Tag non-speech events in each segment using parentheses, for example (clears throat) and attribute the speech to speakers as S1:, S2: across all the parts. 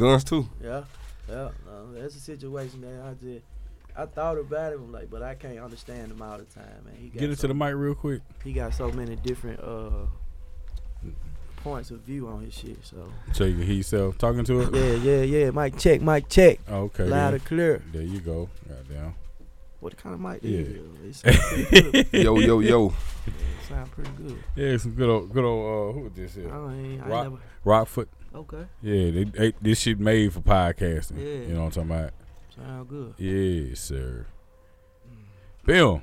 S1: Guns too.
S2: Yeah, yeah. Uh, that's a situation that I just I thought about it, I'm like, but I can't understand him all the time, man. He got
S3: Get it
S2: so,
S3: to the mic real quick.
S2: He got so many different uh points of view on his shit. So
S3: So you can hear yourself talking to it.
S2: yeah, yeah, yeah. Mic check, mic check,
S3: Okay.
S2: loud
S3: then.
S2: and clear.
S3: There you go. Goddamn.
S2: What kind of mic?
S3: Yeah.
S2: Yeah, it sound (laughs) pretty good.
S1: Yo, yo, yo.
S2: It sound pretty good.
S3: Yeah, it's some good old, good old. Uh, who was this?
S2: I,
S3: Here?
S2: ain't, I
S3: Rock-
S2: never.
S3: Rockfoot.
S2: Okay,
S3: Yeah, they, they, this shit made for podcasting.
S2: Yeah.
S3: You know what I'm talking about?
S2: sound good.
S3: Yeah, sir. Bill,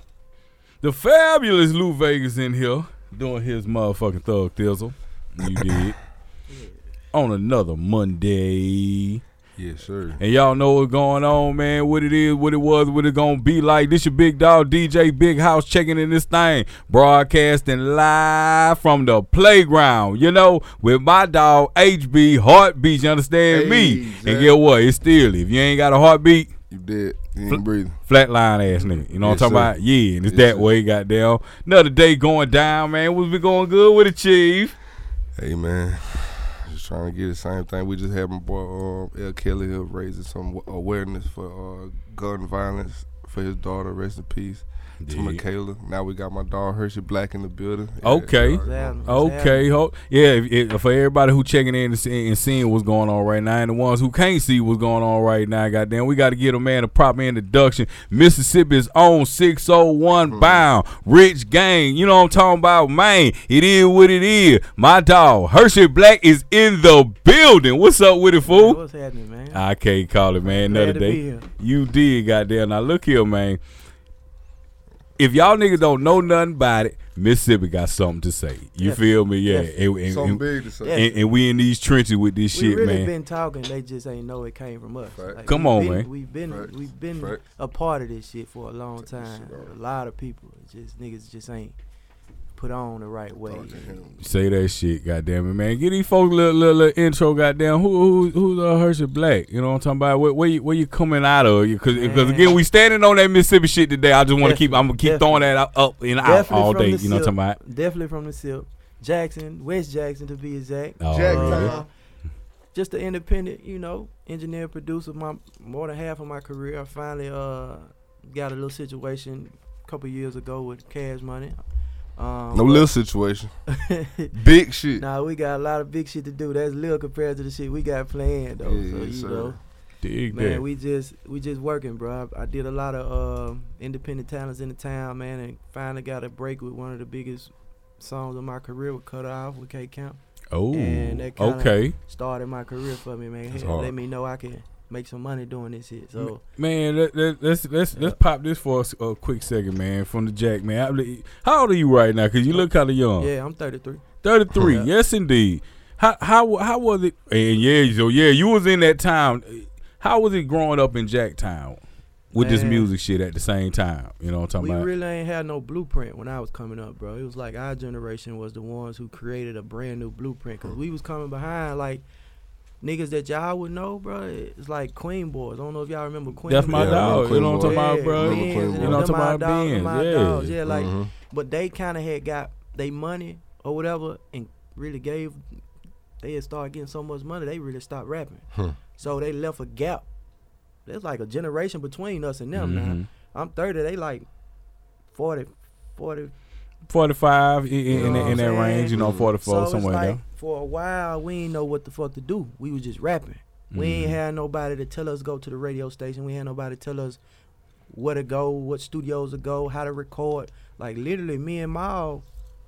S3: the fabulous Lou Vegas in here doing his motherfucking thug thizzle. You (coughs) did. On another Monday.
S1: Yes, sir.
S3: And y'all know what's going on, man. What it is, what it was, what it gonna be like. This your big dog DJ Big House checking in this thing. Broadcasting live from the playground. You know, with my dog HB Heartbeat. You understand me?
S1: Hey,
S3: And get what? It's still if you ain't got a heartbeat,
S1: You dead. You ain't breathing.
S3: flatline ass nigga. You know what I'm talking
S1: sir.
S3: about? Yeah, and it's
S1: Yes,
S3: that
S1: sir.
S3: way, goddamn. Another day going down, man. What's been going good with the chief?
S1: Hey man, trying to get the same thing. We just had my boy um, L. Kelly here raising some awareness for uh, gun violence for his daughter. Rest in peace to Michaela. Now we got my dog Hershey Blakk in the building. Yeah,
S3: Okay.
S1: dog,
S3: Okay, ho- yeah. If, if, for everybody who checking in and, see, and seeing what's going on right now, and the ones who can't see what's going on right now, goddamn, we got to get a man a proper introduction. Mississippi's own 601 hmm. bound Rich Gang. You know what I'm talking about, man? It is what it is. My dog Hershey Blakk is in the building. What's up with it, fool?
S2: What's happening, man?
S3: I can't call it, man.
S2: Glad
S3: Another
S2: to
S3: day.
S2: be here.
S3: You did, goddamn. Now look here, man. If y'all niggas don't know nothing about it, Mississippi got something to say. You
S2: Yeah.
S3: feel me? Yeah.
S2: Yeah.
S3: And, and-
S1: Something
S3: and-
S1: big to say.
S2: Yeah.
S3: and, and we in these trenches with this
S2: we
S3: shit,
S2: really
S3: man.
S2: been talking. They just ain't know it came from us.
S1: Fact.
S3: Come on,
S2: been-
S3: man.
S2: We've been
S1: Fact.
S2: we've been
S1: Fact.
S2: a part of this shit for a long time.
S1: shit.
S2: A lot of people, just niggas just ain't put on the right way.
S1: Talk to him.
S3: Say that shit, goddamn it, man. Get these folks a little, little, little intro, goddamn. Who, who, who's uh, Hershey Blakk? You know what I'm talking about? Where, where you, where you coming out of? Because,
S2: Man.
S3: again, we standing on that Mississippi shit today. I just want to keep, I'm gonna keep throwing that out, up and out all day. You know what I'm talking about?
S2: Definitely from the SIP. Jackson, West Jackson to be exact.
S3: Oh,
S1: Jacktown.
S3: yeah.
S2: Uh, just an independent, you know, engineer producer. My more than half of my career. I finally uh got a little situation a couple years ago with Cash Money. Um,
S1: No
S2: but-
S1: little situation. (laughs) Big shit.
S2: Nah, we got a lot of big shit to do. That's little compared to the shit we got planned though.
S1: Yeah,
S2: so you
S1: sir.
S2: know,
S3: Dig
S2: man,
S3: that.
S2: we just we just working, bro. I, I did a lot of uh, independent talents in the town, man, and finally got a break with one of the biggest songs of my career with Cut Off with K Camp.
S3: Oh,
S2: and that
S3: okay.
S2: Started my career for me, man.
S1: That's
S2: Let me know I can make some money doing this shit. So
S3: Man, let, let, let's let's
S2: Yeah.
S3: let's pop this for a quick second, man. From the Jack, man. I- How old are you right now? Cause you look kind of young.
S2: yeah, I'm 33.
S3: Thirty three.
S2: Yeah.
S3: Yes, indeed. How how how was it? And yeah, so yeah, you was in that town. How was it growing up in Jacktown with this music shit at the same time? You know what I'm talking
S2: We
S3: about?
S2: We really ain't had no blueprint when I was coming up, bro. It was like our generation was the ones who created a brand new blueprint because we was coming behind like niggas that y'all would know, bro. It's like Queen Boys. I don't know if y'all remember Queen.
S3: That's my
S1: Yeah, I
S3: dog.
S1: remember
S3: You know what I'm talking about,
S2: Yeah,
S3: bro?
S1: Remember
S2: Benz
S1: Queen
S2: and
S1: Boys.
S3: You know what I'm talking about,
S2: dogs, them
S3: Benz, yeah.
S2: dogs. Yeah, like,
S1: Mhm.
S2: but they kind of had got they money or whatever and really gave. They had started getting so much money, they really stopped rapping.
S1: Hmm.
S2: So they left a gap. There's like a generation between us and them now.
S3: Mhm.
S2: I'm 30, they like 40, 40.
S3: Forty five in, in, in, that range. You know, 44
S2: So
S3: somewhere
S2: like
S3: there.
S2: For a while we ain't know what the fuck to do. We was just rapping. We ain't
S3: Mhm.
S2: had nobody to tell us go to the radio station. We had nobody to tell us where to go, what studios to go, how to record. Like literally, me and Maul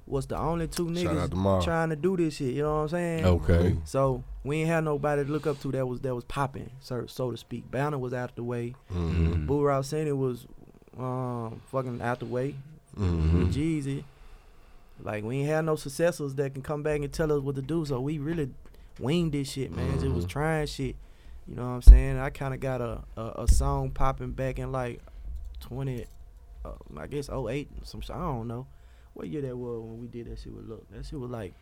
S2: was the only two
S1: Shout to
S2: niggas trying to do this shit. You know what I'm saying?
S3: Okay.
S2: So we ain't had nobody to look up to that was that was popping, so so to speak. Banner was out the way.
S1: Mhm.
S2: Boo Route Center was um fucking out the way.
S1: Mhm.
S2: Jeezy. Like we ain't had no successors that can come back and tell us what to do. So we really winged this shit, man. Just was
S1: Mhm.
S2: trying shit. You know what I'm saying? I kind of got a, a a song popping back in like 20, uh, I guess 08, some. I don't know what year that was when we did that shit with Luck. That shit was like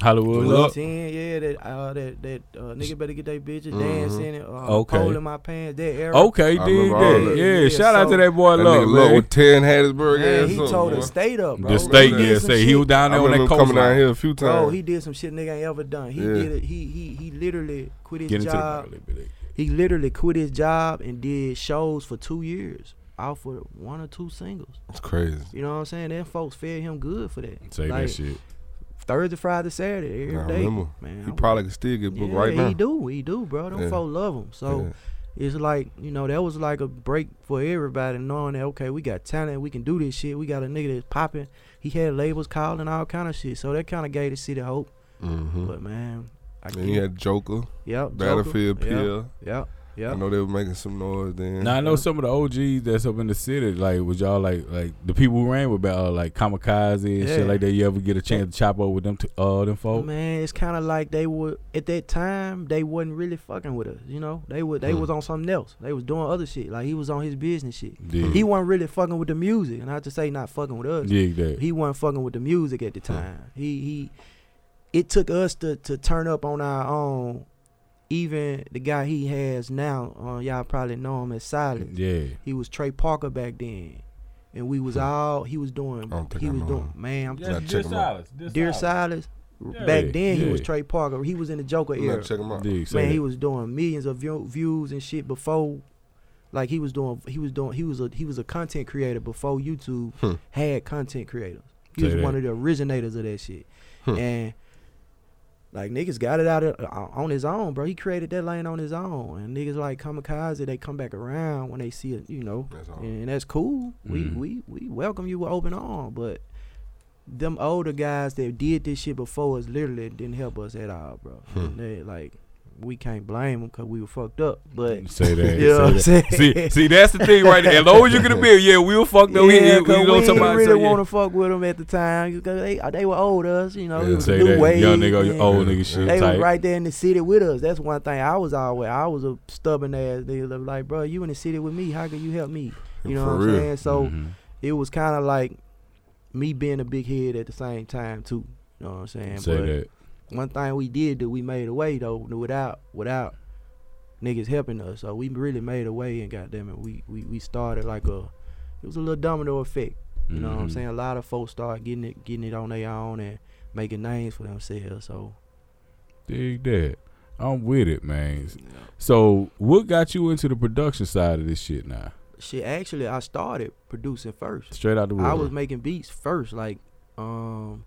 S3: Hollywood
S1: Luck.
S3: look.
S2: Ten, yeah, that uh, that that uh, nigga better get that bitch a dance in it. Uh,
S3: Okay.
S2: Pole in my pants. That era.
S3: Okay,
S1: I
S3: dig that.
S1: that.
S3: Yeah,
S2: Yeah,
S3: shout out to that boy
S1: That
S3: Luck,
S1: nigga Luck
S3: man.
S1: with ten Hattiesburg
S2: Man,
S1: ass
S2: he
S1: up,
S2: told
S1: boy.
S2: us state up, bro.
S3: The
S2: He
S3: state, yeah,
S2: some
S3: say he was down
S1: I
S3: there on
S1: remember
S3: that
S1: him coming down here a few times.
S2: Bro, he did some shit nigga ain't ever done. He
S1: Yeah.
S2: did it. He he he literally quit his
S3: Get into
S2: job. He literally quit his job and did shows for two years, out for one or two singles.
S1: It's crazy.
S2: You know what I'm saying? Them folks fed him good for that.
S3: Say
S2: Like,
S3: that shit.
S2: Thursday, Friday, Saturday, every day.
S1: remember.
S2: Man,
S1: He
S2: I-
S1: probably could still get booked
S2: yeah,
S1: right now.
S2: he do, he do, bro. Them
S1: Yeah.
S2: folks love him. So
S1: Yeah.
S2: it's like you know that was like a break for everybody, knowing that okay, we got talent, we can do this shit. We got a nigga that's popping. He had labels calling all kind of shit, so that kind of gave the city hope.
S1: Mm-hmm.
S2: But man, I
S1: And he had Joker,
S2: yep,
S1: Battlefield,
S2: Joker,
S1: Pill.
S2: Yep, yep.
S1: I know they were making some noise then.
S3: Now I know some of the OGs that's up in the city. Like, was y'all like like the people who ran with uh, like Kamikaze and
S2: Yeah.
S3: shit like that? You ever get a chance to chop up with them? T- uh, them folks.
S2: Man, it's kind of like they were at that time. They wasn't really fucking with us. You know, they were they
S1: Hmm.
S2: was on something else. They was doing other shit. Like he was on his business shit.
S3: Dig,
S2: He wasn't really fucking with the music, and I have to say not fucking with us.
S3: dig that.
S2: He wasn't fucking with the music at the
S1: Hmm.
S2: time. He he. It took us to to turn up on our own. Even the guy he has now, uh, y'all probably know him as Silent.
S3: Yeah.
S2: He was Trey Parker back then, and we was
S1: Hmm.
S2: all he was doing.
S1: I don't think
S2: He
S1: I
S2: was
S1: know
S2: doing
S1: him.
S2: man. I'm
S1: Yeah. check him out.
S2: Dear Silas.
S3: Yeah,
S2: back then he was. Trey Parker. He was in the Joker
S1: I'm
S2: era.
S1: check him out.
S3: Dig, say
S2: Man, he was doing millions of view- views and shit before. Like he was doing, he was doing, he was a he was a content creator before YouTube
S1: Hmm.
S2: had content creators. He
S3: Say
S2: was
S3: that.
S2: one of the originators of that shit,
S1: Hmm.
S2: and like niggas got it out of, uh, on his own, bro. He created that lane on his own, and niggas like Kamikaze, they come back around when they see it, you know,
S1: That's all.
S2: and that's cool. We
S3: Mhm.
S2: we we welcome you with open arms, but them older guys that did this shit before us literally didn't help us at all, bro.
S1: Hmm.
S2: They, like we can't blame them because we were fucked up, but. (laughs)
S3: Say that. (laughs)
S2: You know what I'm saying?
S3: See, see, that's the thing right there. As long as you can admit, yeah, we were fucked up. we,
S2: yeah,
S3: we, we
S2: we,
S3: know somebody
S2: really
S3: say, yeah.
S2: want to fuck with them at the time because they they were old us, you know.
S1: Yeah.
S2: it was
S3: Say
S2: a new
S3: that
S2: wave.
S3: young nigga,
S2: and
S3: old nigga shit.
S2: They was right there in the city with us. That's one thing I was always. I was a stubborn ass nigga. Like, bro, you in the city with me. How can you help me? You know
S1: For
S2: what I'm
S1: real.
S2: saying? So
S3: Mhm.
S2: it was kind of like me being a big head at the same time too. You know what I'm saying?
S3: say
S2: but
S3: that.
S2: One thing we did do, we made a way though, without without niggas helping us. So we really made a way, and goddamn it, we we we started like a. It was a little domino effect. You know what I'm
S3: Mhm.
S2: saying? A lot of folks started getting it, getting it on their own and making names for themselves. So
S3: Dig that. I'm with it, man. So, what got you into the production side of this shit now?
S2: shit. Actually, I started producing first.
S3: Straight out the wood.
S2: I was making beats first. Like, um,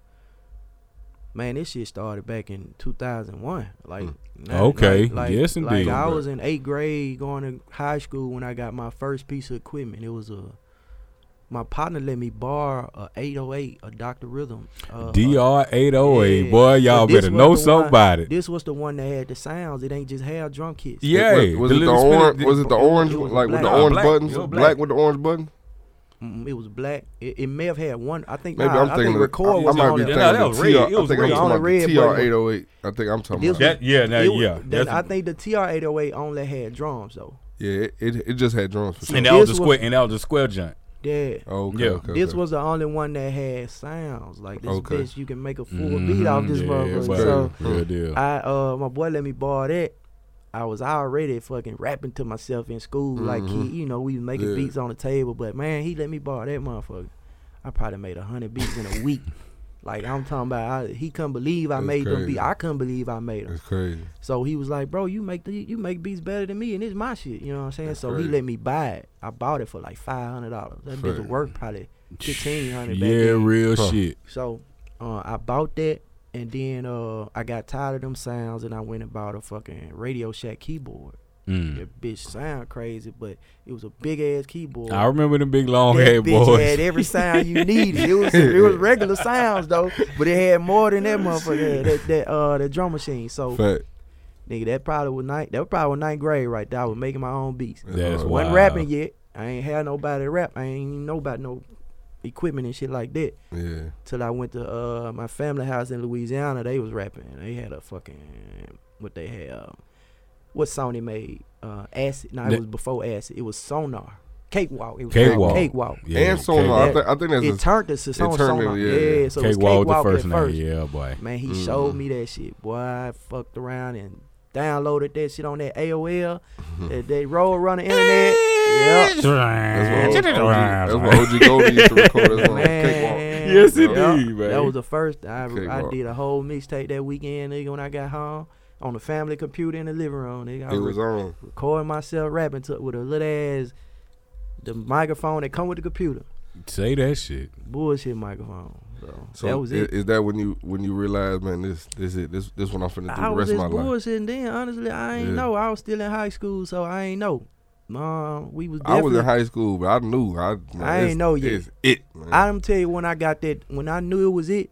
S2: man, this shit started back in 2001. Like,
S1: Mm.
S3: Okay.
S2: like, like,
S3: Yes,
S2: Like
S3: indeed.
S2: I was in eighth grade, going to high school when I got my first piece of equipment. It was a my partner let me borrow a 808, a Dr. Rhythm. Uh,
S3: DR eight oh eight.
S2: Yeah.
S3: Boy, y'all better know
S2: the one-
S3: somebody.
S2: This was the one that had the sounds. It ain't just have drum kits.
S3: Yeah.
S1: was, was
S3: the
S1: it the orange?
S3: spinner-
S1: Was it the orange?
S2: it was
S1: like with the
S2: black.
S1: orange
S3: Black.
S1: buttons? Black.
S3: black.
S1: with the orange button?
S2: Mm, It was black. It, it may have had one. I think.
S1: Maybe
S2: nah,
S1: I'm
S2: I
S1: thinking.
S2: think
S1: of,
S2: record
S1: I,
S2: was
S1: I might
S2: on
S1: be
S2: it.
S1: thinking
S3: No,
S1: of
S3: that was
S1: TR.
S3: red. It
S1: I
S3: was
S1: think I'm
S2: red.
S1: talking
S2: On the
S1: about
S2: red.
S1: TR 808. I think I'm talking about.
S3: That yeah, that,
S2: was-
S3: yeah.
S2: then
S3: That's
S2: I
S3: a-
S2: think the TR-808 only had drums though.
S1: Yeah, it, it, it just had drums for sure.
S3: and that was
S2: This
S3: the square. And that was the square joint.
S2: Yeah.
S1: Oh, okay,
S3: Yeah.
S1: okay,
S2: This
S1: okay.
S2: was the only one that had sounds like this
S1: Okay.
S2: bitch. You can make a full
S3: Mhm,
S2: beat off this
S3: yeah,
S2: motherfucker.
S3: but-
S2: So
S3: real deal.
S2: I uh my boy let me borrow that. I was already fucking rapping to myself in school, like
S1: Mhm.
S2: kid, you know, we was making
S1: Yeah.
S2: beats on the table. But man, he let me borrow that motherfucker. I probably made a hundred beats in a week. (laughs) Like I'm talking about, I, he couldn't believe I
S1: That's
S2: made them beats. I couldn't believe I made them.
S1: It's crazy.
S2: So he was like, "Bro, you make the you make beats better than me, and it's my shit." You know what I'm saying?
S1: That's
S2: so he let me buy it. I bought it for like five hundred dollars. That bitch was
S1: Fair.
S2: worth probably fifteen hundred. back
S3: Yeah,
S2: then.
S3: real
S1: Huh.
S3: shit.
S2: So uh, I bought that, and then uh, I got tired of them sounds, and I went and bought a fucking Radio Shack keyboard.
S3: Mm.
S2: That bitch sound crazy, but it was a big ass keyboard.
S3: I remember the big long
S2: that
S3: head
S2: bitch
S3: boys.
S2: had every sound you needed. It was it was (laughs) regular sounds though, but it had more than that motherfucker. had, (laughs) That that uh that drum machine. So
S1: Fact.
S2: nigga, that probably was ninth. That was probably was ninth grade right there. I was making my own beats.
S3: That's
S1: hard.
S2: Wasn't rapping yet. I ain't had nobody to rap. I ain't about no equipment and shit like that.
S1: Yeah.
S2: Till I went to uh my family house in Louisiana. They was rapping. They had a fucking what they had. Uh, what Sony made? Uh, Acid. No, it was before Acid. It was Sonar. Cakewalk. It was
S3: Cakewalk.
S2: Cakewalk.
S3: Yeah,
S1: and Sonar. I,
S2: That-
S1: think I think that's
S2: It
S1: a,
S2: turned to Sasona
S1: turned
S2: Sonar.
S1: it,
S2: Yeah,
S1: yeah.
S2: so it was
S3: Cakewalk
S2: Cakewalk
S3: the first
S2: at
S3: name.
S2: first.
S3: Yeah, boy.
S2: Man, he
S1: Mhm.
S2: showed me that shit. Boy, I fucked around and downloaded that shit on that AOL, that, that road runner internet. Yep.
S1: that's what OG, that's what OG (laughs) Goldie used to record. That's on Cakewalk.
S2: Man,
S3: Yes, it
S2: Yep.
S3: did, man.
S2: That was the first. I, I did a whole mixtape that weekend, nigga, when I got home on the family computer in the living room. Nigga, I
S1: It
S2: was
S1: was on.
S2: recording myself rapping to with a little ass the microphone that come with the computer.
S3: Say that shit.
S2: Bullshit microphone. So,
S1: So
S2: that was
S1: i-
S2: it.
S1: Is that when you when you realize, man, this this it this this what I'm finna do
S2: I
S1: the
S2: was
S1: rest of
S2: just
S1: my life?
S2: bullshitting then. Honestly, I ain't
S1: Yeah.
S2: know. I was still in high school, so I ain't know. Uh, we was
S1: I was in high school, but I knew I. Man,
S2: I ain't know yet.
S1: It's it. Man.
S2: I'm tell you when I got that when I knew it was it.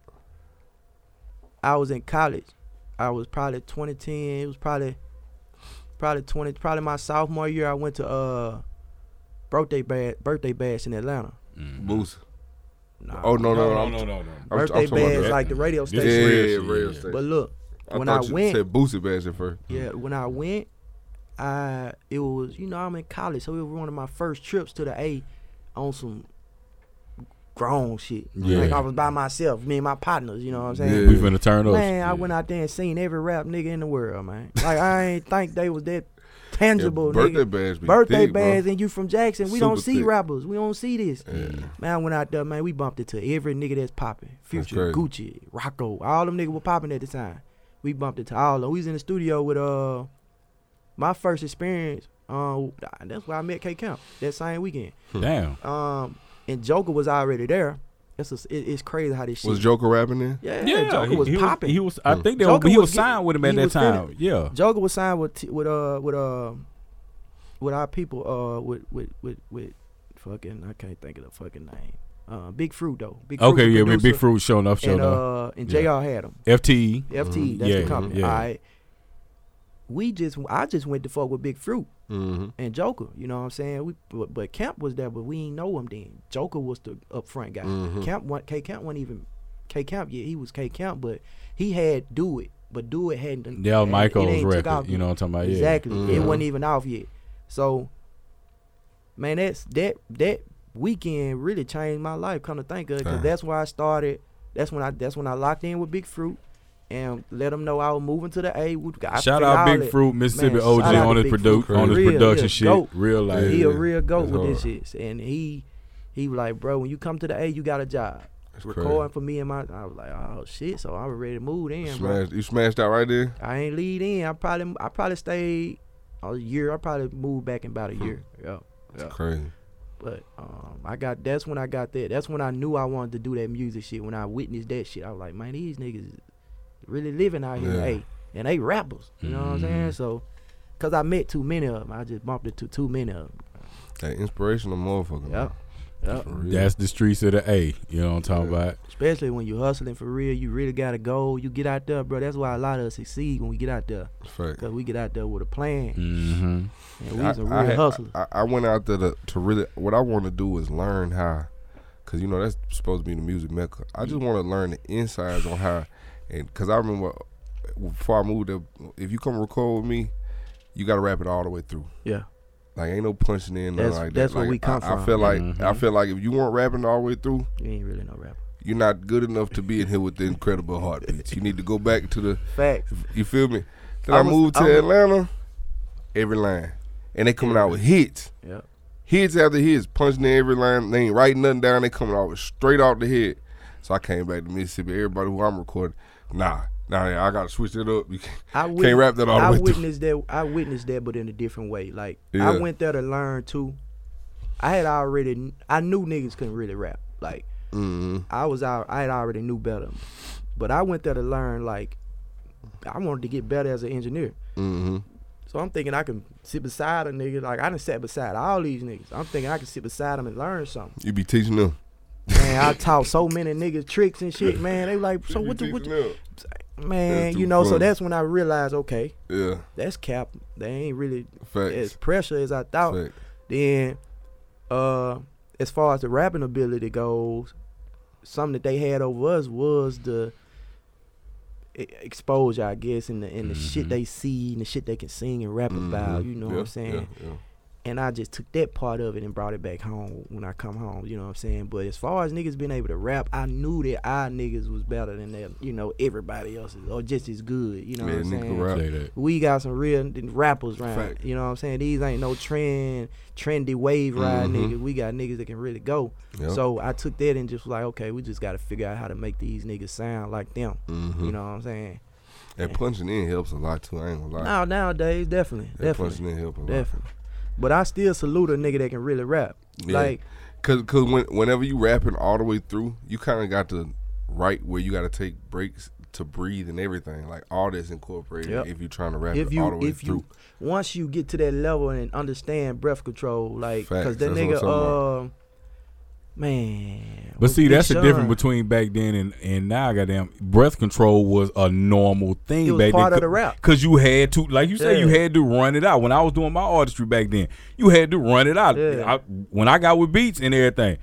S2: I was in college. I was probably 2010. It was probably probably 20 probably my sophomore year. I went to uh birthday bash birthday bash in Atlanta.
S1: Boost.
S2: Nah,
S1: Oh no no no! I'm-
S3: no, no.
S1: I'm-
S2: birthday
S1: I'm talking about
S2: bash
S1: that.
S2: like the radio
S3: This
S1: Yeah,
S2: station.
S1: yeah, yeah, radio station.
S2: But look,
S1: I
S2: when I
S1: you
S2: went-
S1: said Boosie Bash at first.
S2: yeah, when I went, I it was you know I'm in college, so it was one of my first trips to the A on some grown shit.
S3: Yeah.
S2: Like I was by myself, me and my partners. You know what I'm saying?
S1: Yeah.
S3: We finna turn up.
S2: Man, I
S3: Yeah.
S2: went out there and seen every rap nigga in the world, man. Like I ain't think they was that
S1: Yeah,
S2: tangible,
S1: birthday
S2: nigga.
S1: bash. Be
S2: Birthday
S1: thick, bro.
S2: and you from Jackson. We don't see
S1: thick.
S2: rappers. We don't see this.
S1: Yeah.
S2: Man, I went out there, man. We bumped into every nigga that's popping.
S1: That's
S2: Future,
S1: crazy.
S2: Gucci, Rocko, all them niggas were popping at the time. We bumped into all of them. We was in the studio with uh my first experience. Uh, that's where I met K Camp that same weekend.
S3: Damn.
S2: Um, and Joker was already there. It's a, it, it's crazy how this shit.
S1: Was Joker rapping then?
S2: yeah,
S3: Yeah,
S2: Joker
S3: he,
S2: was
S3: he
S2: popping.
S3: He was. I
S1: Mm.
S3: think they
S2: Joker
S3: were, he
S2: was
S3: was signed with him at that time.
S2: finna-
S3: Yeah.
S2: Joker was signed with T- with uh with uh with our people uh with with with with fucking I can't think of the fucking name. Uh, Big Fruit though. Big Fruit
S3: Okay.
S2: the
S3: Yeah. Big,
S2: producer,
S3: big fruit showing up. Showing
S2: and
S3: up.
S2: uh and
S3: Yeah.
S2: Jr had him.
S3: FTE.
S2: FT,
S1: Mhm.
S2: that's
S3: Yeah,
S2: the company.
S3: yeah.
S2: All right. We just I just went to fuck with Big Fruit
S1: Mm-hmm.
S2: and Joker. You know what I'm saying? We but, but Camp was there, but we ain't know him then. Joker was the upfront guy.
S1: Mhm.
S2: Camp one K Camp wasn't even K Camp Yeah, He was K Camp, but he had Do It, but Do It hadn't.
S3: That was
S2: it
S3: Michael's
S2: ain't took
S3: record.
S2: off
S3: You know what I'm talking about? Yeah.
S2: Exactly. It
S1: Mhm.
S2: wasn't even off yet. So, man, that's that that weekend really changed my life. Come to think of it, because
S1: Damn.
S2: that's where I started. That's when I that's when I locked in with Big Fruit and let them know I was moving to the A. We- I
S3: Shout out Big
S2: that.
S3: Fruit, Mississippi
S2: Man,
S3: OG on his produ- on his
S2: Real,
S3: production shit.
S2: goat.
S3: Real life.
S1: Yeah.
S2: He a real goat with this shit, and he he was like, bro, when you come to the A, you got a job.
S1: That's
S2: Recording
S1: crazy.
S2: for me and my, I was like, oh shit, so I was ready to move in, bro.
S1: You smashed out right there.
S2: I ain't lead in. I probably I probably stayed a year. I probably moved back in about a year. Yeah.
S1: That's
S2: Yeah.
S1: crazy.
S2: But um, I got that's when I got that. That's when I knew I wanted to do that music shit. When I witnessed that shit, I was like, man, these niggas really living out here.
S1: Yeah.
S2: Hey, and they rappers. You know what I'm saying?
S3: Mhm.
S2: So, cause I met too many of them, I just bumped into too many of them.
S1: Hey, inspirational motherfucker.
S2: Yeah. Yeah.
S1: For real.
S3: That's the streets of the A. You know what I'm talking
S1: Yeah.
S3: about?
S2: Especially when you're hustling for real, you really got to go. You get out there, bro. That's why a lot of us succeed when we get out there, cause we get out there with a plan.
S3: Mm-hmm.
S2: And we
S1: I,
S2: some
S1: I
S2: real
S1: had-
S2: hustlers.
S1: I, I went out there to, to really. What I want to do is learn how, cause you know that's supposed to be the music mecca. I just want to learn the insides on how, and cause I remember before I moved there, if you come record with me, you got to rap it all the way through.
S2: yeah.
S1: Like ain't no punching in, nothing
S2: That's-
S1: like
S2: that's
S1: that.
S2: where
S1: Like,
S2: we come
S1: I, I
S2: from.
S1: feel like I
S3: Mhm.
S1: feel like if you weren't rapping all the way through,
S2: You ain't really no rapper.
S1: you're not good enough to be in here with the incredible heartbeats. You need to go back to the.
S2: Facts.
S1: You feel me? Then
S2: I
S1: I,
S2: was-
S1: moved to
S2: I was-
S1: Atlanta. Every line, and they coming out with hits.
S2: Yeah.
S1: hits after hits, punching in every line. They ain't writing nothing down. They coming out with straight off the head. So I came back to Mississippi. Everybody who I'm recording, nah, nah, I gotta switch it up. You can't,
S2: I
S1: can't
S2: wit-
S1: rap that all the
S2: I
S1: way through.
S2: witnessed that. I witnessed that, but in a different way. Like
S1: Yeah.
S2: I went there to learn too. I had already. I knew niggas couldn't really rap. Like
S1: Mm-hmm.
S2: I was out. I had already knew better. But I went there to learn. Like I wanted to get better as an engineer.
S1: Mm-hmm.
S2: So I'm thinking I can sit beside a nigga. Like I done sat beside all these niggas. I'm thinking I can sit beside them and learn something.
S1: You be teaching them.
S2: Man, I taught so many niggas tricks and shit. Man, they like, so what? The, what the, man, you know. So that's when I realized, okay,
S1: Yeah,
S2: that's cap. They ain't really
S1: facts.
S2: as pressure as I thought.
S1: Fact.
S2: Then, uh, as far as the rapping ability goes, something that they had over us was the exposure, I guess, and the and the shit
S3: Mhm.
S2: they see and the shit they can sing and rap about.
S1: Mhm.
S2: You know
S1: yeah,
S2: what I'm saying?
S1: Yeah,
S2: and I just took that part of it and brought it back home when I come home. You know what I'm saying? But as far as niggas being able to rap, I knew that our niggas was better than that. You know, everybody else's or just as good. You know
S1: Yeah,
S2: what I'm saying?
S1: rap.
S3: Say.
S2: We got some real rappers around.
S1: Fact.
S2: You know what I'm saying? These ain't no trend, trendy wave ride
S1: Mhm.
S2: niggas. We got niggas that can really go.
S1: Yep.
S2: So I took that and just was like, okay, we just got to figure out how to make these niggas sound like them.
S1: Mhm.
S2: You know what I'm saying?
S1: And punching in helps a lot too. I ain't gonna lie.
S2: Now nowadays, definitely,
S1: that
S2: definitely,
S1: punching in help a lot.
S2: definitely. But I still salute a nigga that can really rap.
S1: Yeah.
S2: Like
S1: Cause, cause when, whenever you rapping all the way through, you kind of got to right where you got to take breaks to breathe and everything. Like all this incorporated
S2: Yep.
S1: if you're trying to rap
S2: if
S1: it all the
S2: you
S1: way
S2: if
S1: through.
S2: you once you get to that level and understand breath control, like because that
S1: that's
S2: nigga, um, man.
S3: But see, that's the difference between back then and, and now. Goddamn, breath control was a normal thing
S2: It was
S3: back
S2: part
S3: then.
S2: of the rap.
S3: Cause you had to, like you said, you had to run it out. When I was doing my artistry back then, you had to run it out.
S2: Yeah.
S3: I, when I got with beats and everything,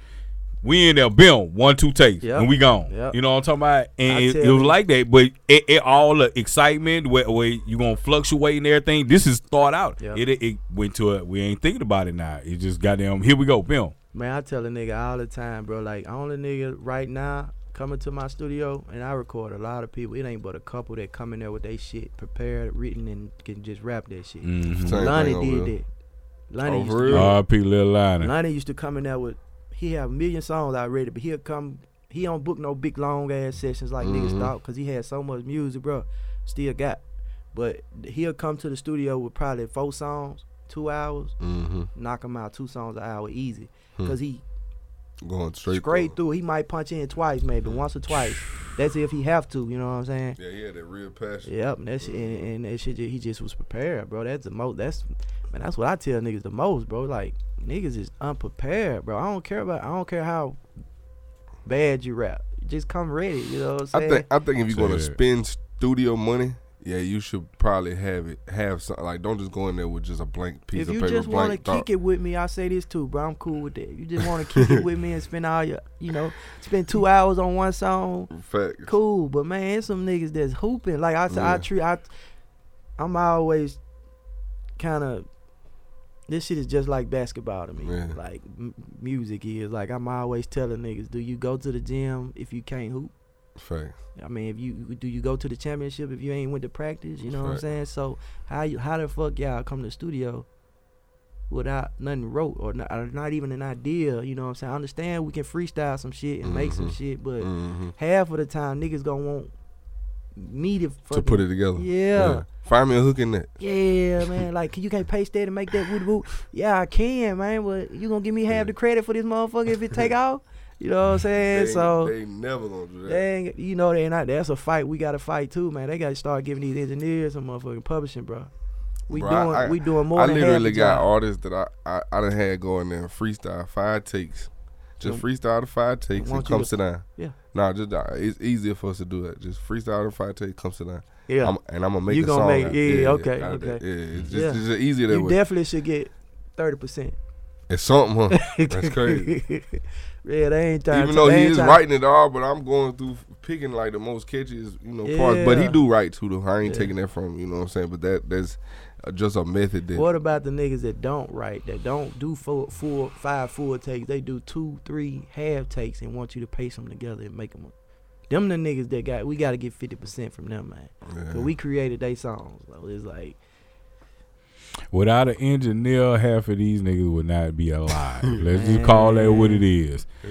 S3: we in there, bill one two takes,
S2: Yep.
S3: and we gone.
S2: Yep.
S3: You know what I'm talking about? And it, it was like that, but it, it all the excitement where, where you gonna fluctuate and everything. This is thought out.
S2: Yep.
S3: It, it went to a. We ain't thinking about it now. It just goddamn. Here we go, bill.
S2: Man, I tell a nigga all the time, bro. Like, only nigga right now coming to my studio, and I record a lot of people. It ain't but a couple that come in there with they shit prepared, written, and can just rap that shit.
S3: Mm-hmm.
S1: Same
S2: Lonnie
S1: thing
S2: did
S1: there.
S2: that. Lonnie
S1: Oh,
S2: used to
S1: real?
S2: do that.
S3: R.P. Lil Liner.
S2: Lonnie used to come in there with he have a million songs already, but he'll come. He don't book no big long ass sessions like niggas
S1: Mhm.
S2: thought, cause he had so much music, bro. Still got, but he'll come to the studio with probably four songs, two hours,
S1: Mm-hmm.
S2: knock him out two songs an hour easy,
S1: Hmm.
S2: cause he
S1: Going straight,
S2: straight through. He might punch in twice, maybe once or twice. That's if he have to. You know what I'm saying?
S1: Yeah, yeah, that real passion.
S2: Yep. And that shit, and, and that shit, he just was prepared, bro. That's the most. That's man. That's what I tell niggas the most, bro. Like niggas is unprepared, bro. I don't care about. I don't care how bad you rap. Just come ready. You know what I'm
S1: I think I think if you're gonna spend studio money, yeah, you should probably have it have something like don't just go in there with just a blank piece
S2: if
S1: of paper.
S2: If you just want to kick it with me, I say this too, bro. I'm cool with that. You just want to kick it (laughs) with me and spend all your, you know, spend two hours on one song.
S1: Facts.
S2: cool, but man, some niggas that's hooping. Like I, said, I
S1: Yeah.
S2: treat, I, I'm always kind of. This shit is just like basketball to me.
S1: Yeah.
S2: Like m- music is. Like I'm always telling niggas, do you go to the gym if you can't hoop?
S1: Facts.
S2: I mean, if you do you go to the championship if you ain't went to practice? You know what I'm saying? So how you how the fuck y'all come to the studio without nothing wrote or not, or not even an idea? You know what I'm saying? I understand we can freestyle some shit and make some
S1: Mhm.
S2: shit, but
S1: hmm
S2: half of the time niggas gonna want me to
S1: To put it together.
S2: Yeah.
S1: Find me a hook in that.
S2: Yeah, (laughs) man. Like you can't paste that and make that wood boot. Yeah, I can, man. But you gonna give me half the credit for this motherfucker if it take (laughs) off? You know what I'm saying?
S1: They,
S2: so
S1: they never gonna do that.
S2: they ain't, you know they not. That's a fight we got to fight too, man. They got to start giving these engineers some motherfucking publishing, bro. We
S1: Bro,
S2: doing
S1: I-
S2: we doing more
S1: I literally got
S2: job.
S1: artists that I, I I done had go in there freestyle five takes. Just freestyle the five takes and come
S2: to-
S1: sit down.
S2: Yeah.
S1: Nah, just uh, it's easier for us to do that. Just freestyle the five takes, come sit down.
S2: Yeah,
S1: I'm, and I'm gonna make
S2: You
S1: a
S2: gonna
S1: song.
S2: make- yeah, okay,
S1: out that.
S2: okay.
S1: Yeah, it's just,
S2: Yeah.
S1: it's just easier that
S2: you
S1: way.
S2: definitely should get thirty percent.
S1: It's something, huh? (laughs) That's crazy.
S2: yeah, they ain't trying.
S1: Even though he is
S2: trying-
S1: writing it all, but I'm going through picking like the most catchiest, you know, parts. But he do write too, though. I ain't
S2: Yeah.
S1: taking that from you know what I'm saying. But that that's uh, just a method that.
S2: What about the niggas that don't write, that don't do full, full five full takes? They do two, three half takes and want you to paste them together and make them. Them the niggas that got we got to get fifty percent from them, man.
S1: Yeah.
S2: Cause we created they songs. So it's like
S3: Without an engineer, half of these niggas would not be alive. (laughs) Let's just call that what it is.
S1: yeah.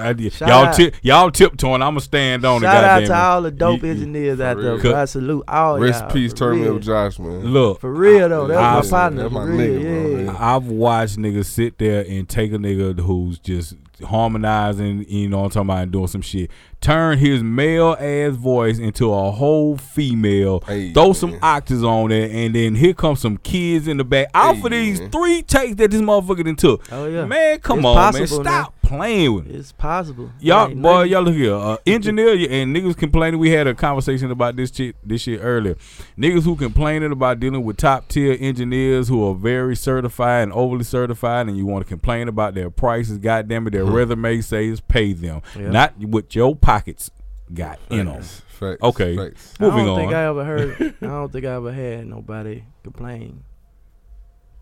S3: Y'all, y'all,
S2: out-
S3: tip, y'all tiptoeing. I'ma stand on it.
S2: shout out to all the dope
S3: You- you-
S2: engineers
S1: for
S2: out there.
S1: real.
S2: Bro. I salute all
S1: Rest
S2: y'all.
S1: in peace,
S2: for
S1: turn me
S2: real.
S1: Josh, man.
S3: Look,
S2: For real though,
S1: Yeah,
S2: that's my partner.
S1: that's my
S2: for real,
S1: nigga, bro,
S2: yeah.
S1: man.
S3: I've watched niggas sit there and take a nigga who's just harmonizing, you know I'm talking about, doing some shit. Turn his male ass voice into a whole female.
S1: Hey,
S3: throw some
S1: man.
S3: octaves on it, and then here comes some kids in the back. Out
S1: Hey,
S3: for these
S1: man.
S3: three takes that this motherfucker done took.
S2: Oh yeah,
S3: Man, come
S2: It's
S3: on, man.
S2: possible,
S3: Stop playing with me.
S2: it's possible.
S3: Y'all,
S2: Ain't
S3: boy,
S2: nothing-
S3: y'all look here. Uh, (laughs) engineer and niggas complaining. We had a conversation about this shit, this shit earlier. Niggas who complaining about dealing with top tier engineers who are very certified and overly certified, and you want to complain about their prices. Goddamn it, their
S1: Mhm.
S3: resume says pay them,
S2: Yeah.
S3: not what your pockets got in them.
S1: Facts, facts,
S3: Okay.
S1: facts.
S3: Moving
S2: I don't
S3: on.
S2: think I ever heard. I don't think I ever had nobody complain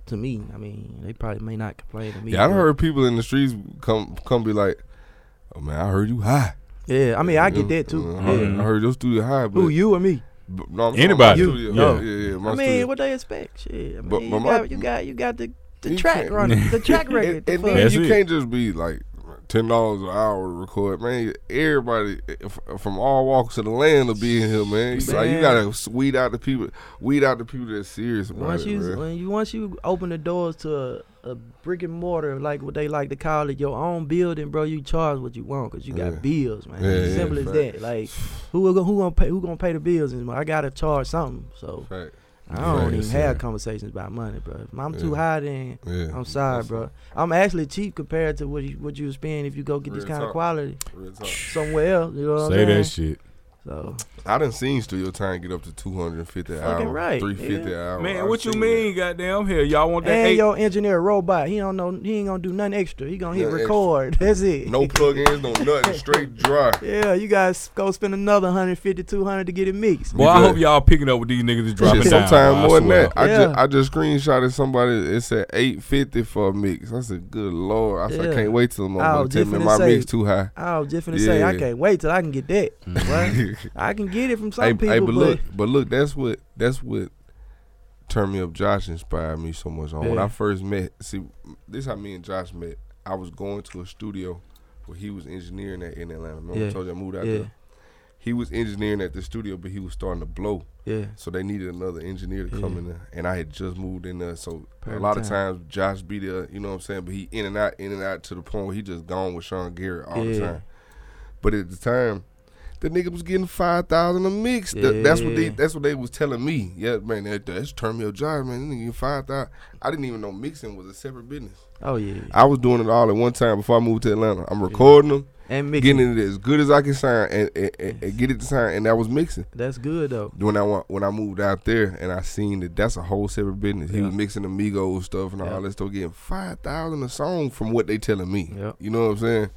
S2: to me. I mean, they probably may not complain to me.
S1: Yeah, I
S2: but-
S1: heard people in the streets come come be like, "Oh man, I heard you high."
S2: Yeah, I mean, I get that too.
S1: Uh, I, heard,
S2: Yeah.
S1: I heard your studio high, but
S2: Who you or me?
S1: but no, I'm
S3: Anybody.
S2: You.
S1: studio.
S2: Oh.
S1: Yeah, yeah, my
S2: I mean,
S1: studio.
S2: what they expect? Shit. I mean,
S1: But-
S2: you,
S1: my-
S2: got, you got you got the the track running, the (laughs) track record.
S1: and,
S2: the
S1: and
S2: fuck?
S1: then you
S3: it.
S1: can't just be like ten dollars an hour to record, man. Everybody from all walks of the land will be in here, man. Like you gotta weed out the people, weed out the people that's serious about
S2: once
S1: it,
S2: you
S1: man.
S2: when you once you open the doors to a, a brick and mortar, like what they like to call it, your own building, bro, you charge what you want because you got
S1: Yeah.
S2: bills, man.
S1: Yeah, yeah,
S2: Simple as
S1: fact.
S2: that. Like who who gonna pay who gonna pay the bills? I gotta charge something. So
S1: Fact.
S2: I don't
S1: Right,
S2: even
S1: yes,
S2: have
S1: sir.
S2: conversations about money, bro. If I'm too
S1: Yeah.
S2: high, then
S1: Yeah,
S2: I'm sorry,
S1: that's
S2: bro. I'm actually cheap compared to what you what you spend if you go get this
S1: Real
S2: kind of quality somewhere else. You know what I'm saying?
S3: Say
S2: saying?
S3: that shit.
S2: So
S1: I done seen studio time get up to two hundred and fifty
S2: Fucking
S1: hour,
S2: right,
S1: three fifty
S2: nigga.
S1: hour.
S3: Man,
S1: I've
S3: what you
S1: seen
S3: mean, goddamn? Here, y'all want that
S2: and
S3: eight?
S2: your engineer robot, he don't know he ain't gonna do nothing extra. He gonna hit
S1: Nothing
S2: record. (laughs) That's it.
S1: that. No plugins, no (laughs) nothing, straight dry.
S2: Yeah, you guys go spend another 150, 200 to get it mixed.
S3: Boy, I hope y'all picking up with these niggas that's dropping
S1: Shit, sometimes more than that. I
S2: Yeah.
S1: just I just screenshotted somebody. It said eight fifty for a mix. I said, "Good lord!" I said,
S2: Yeah.
S1: "I can't wait till the
S2: I
S1: motherfucker
S2: was
S1: tell
S2: just
S1: me my
S2: say-
S1: mix too high."
S2: I was just finna say, I can't wait till I can get that.
S3: Mm.
S2: What? I can get it from some
S1: hey,
S2: people,
S1: hey, but
S2: but,
S1: look, but look, that's what that's what turned me up. Josh inspired me so much. On when I first met, see, this how me and Josh met. I was going to a studio where he was engineering at in Atlanta. Remember I told you I moved out
S2: yeah,
S1: there. He was engineering at the studio, but he was starting to blow.
S2: yeah,
S1: So they needed another engineer to come
S2: Yeah.
S1: in there, and I had just moved in there. So
S2: Perfect
S1: a lot of
S2: time.
S1: times Josh be there, you know what I'm saying. But he in and out, in and out to the point where he just gone with Sean Garrett all the time. But at the time, the nigga was getting five thousand a mix. Th- That's what they. That's what they was telling me. Yeah, man, that, that's turn me up job, man. Nigga five thousand. I didn't even know mixing was a separate business.
S2: oh yeah,
S1: I was doing it all at one time before I moved to Atlanta. I'm recording them,
S2: and mixing.
S1: getting it as good as I can sign and, and, and, and get it to sound, and that was mixing
S2: That's good though.
S1: when I when I moved out there and I seen that that's a whole separate business. He was mixing Amigos stuff and all
S2: Yeah.
S1: that stuff, getting five thousand a song from what they telling me.
S2: Yep.
S1: You know what I'm saying?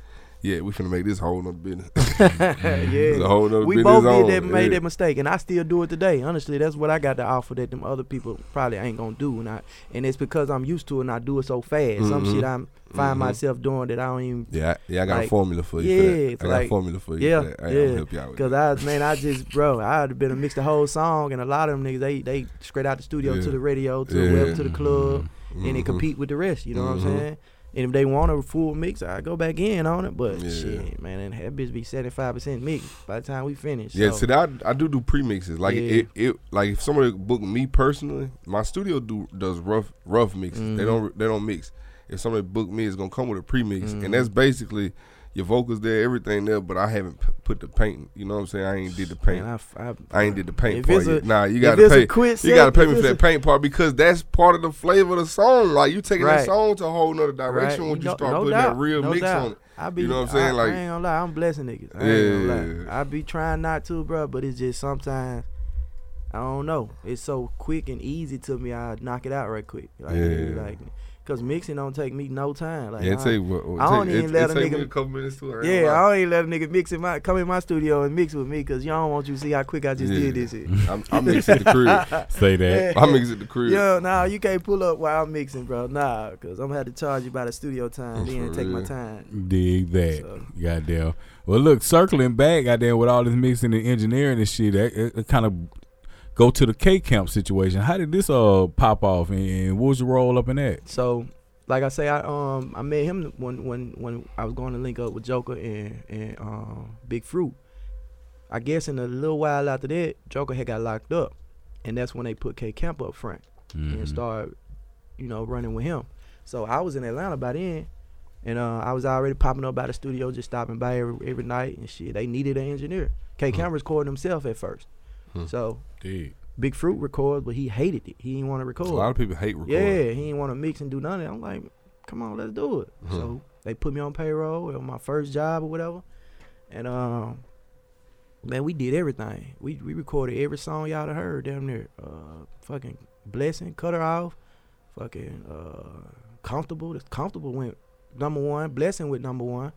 S1: Yeah, we finna make this whole nother business. (laughs) It's a
S2: yeah.
S1: whole nother
S2: We
S1: business
S2: both did that, made
S1: yeah.
S2: that mistake, and I still do it today. Honestly, that's what I got to offer that them other people probably ain't gonna do, and I and it's because I'm used to it and I do it so fast. Some
S1: Mhm.
S2: shit I'm find
S1: Mhm.
S2: myself doing that I don't even
S1: Yeah, I- yeah, I got a formula for you.
S2: yeah,
S1: for I got a formula for you.
S2: yeah,
S1: for. I,
S2: yeah.
S1: Help you out
S2: Cause
S1: that.
S2: I man, I just (laughs) bro, I would have been to mix the whole song, and a lot of them niggas they they straight out the studio
S1: Yeah.
S2: to the radio to the web to the club, and they
S1: Mhm.
S2: compete with the rest. You know what. I'm saying? And if they want a full mix, I go back in on it. But
S1: Yeah.
S2: shit, man, and that bitch be 75 percent mix by the time we finish.
S1: Yeah,
S2: so.
S1: see, that I, I do do premixes. Like
S2: Yeah.
S1: it, it, like if somebody book me personally, my studio do does rough rough mixes. They
S2: Mhm.
S1: don't they don't mix. If somebody book me, it's gonna come with a premix,
S2: Mhm.
S1: and that's basically your vocals there, everything there. But I haven't p- put the paint. You know what I'm saying? I ain't did the paint.
S2: Man, I, I,
S1: I ain't did the paint part
S2: a-
S1: yet. Nah, you gotta pay.
S2: quit
S1: You gotta
S2: set,
S1: pay me for that paint part because that's part of the flavor of the song. Like you taking
S2: Right.
S1: that song to a whole nother
S2: Right.
S1: direction when you
S2: No-
S1: start
S2: no
S1: putting
S2: doubt.
S1: that real
S2: No
S1: mix
S2: doubt.
S1: on it.
S2: I be,
S1: You know what I'm saying? Like-
S2: I ain't gonna lie, I'm blessing niggas. I
S1: Yeah.
S2: I be trying not to, bro, but it's just sometimes I don't know. It's so quick and easy to me. I knock it out right quick. Like,
S1: Yeah.
S2: like, cause mixing don't take me no time. Like,
S1: Yeah, it
S2: I-
S1: take what? what
S2: I don't
S1: take,
S2: even
S1: it,
S2: let
S1: it
S2: a nigga-
S1: a couple minutes too. I
S2: yeah. I don't even let a nigga mix in my come in my studio and mix with me, cause y'all don't want you to see how quick I just
S1: Yeah.
S2: did this shit.
S1: I'm, I mix at the crib. (laughs)
S3: Say that.
S1: I mix at the crib.
S2: Yeah, nah, you can't pull up while I'm mixing, bro. Nah, cause I'm gonna have to charge you by the studio time,
S1: For
S2: then take my time.
S3: Dig that.
S2: So-
S3: Goddamn. Well, look, circling back, goddamn, with all this mixing and engineering and shit, that, it, it kind of go to the K camp situation. How did this uh pop off, and, what was your role up in that?
S2: So, like I say, I um I met him when when when I was going to link up with Joker and and um Big Fruit. I guess in a little while after that, Joker had got locked up, and that's when they put K Camp up front
S3: Mhm.
S2: and started, you know, running with him. So I was in Atlanta by then, and uh, I was already popping up by the studio, just stopping by every every night and shit. They needed an engineer. K Camp recorded himself at first,
S1: Hmm.
S2: so
S3: Dig.
S2: Big Fruit records, but he hated it. He didn't want to record.
S1: A lot of people hate recording.
S2: Yeah, he didn't want to mix and do none of it. I'm like, come on, let's do it.
S1: Mhm.
S2: So they put me on payroll on my first job or whatever, and um, man, we did everything. We we recorded every song y'all done heard down there. Uh, fucking blessing, cut her off. Fucking uh, comfortable. The comfortable went number one. Blessing went number one.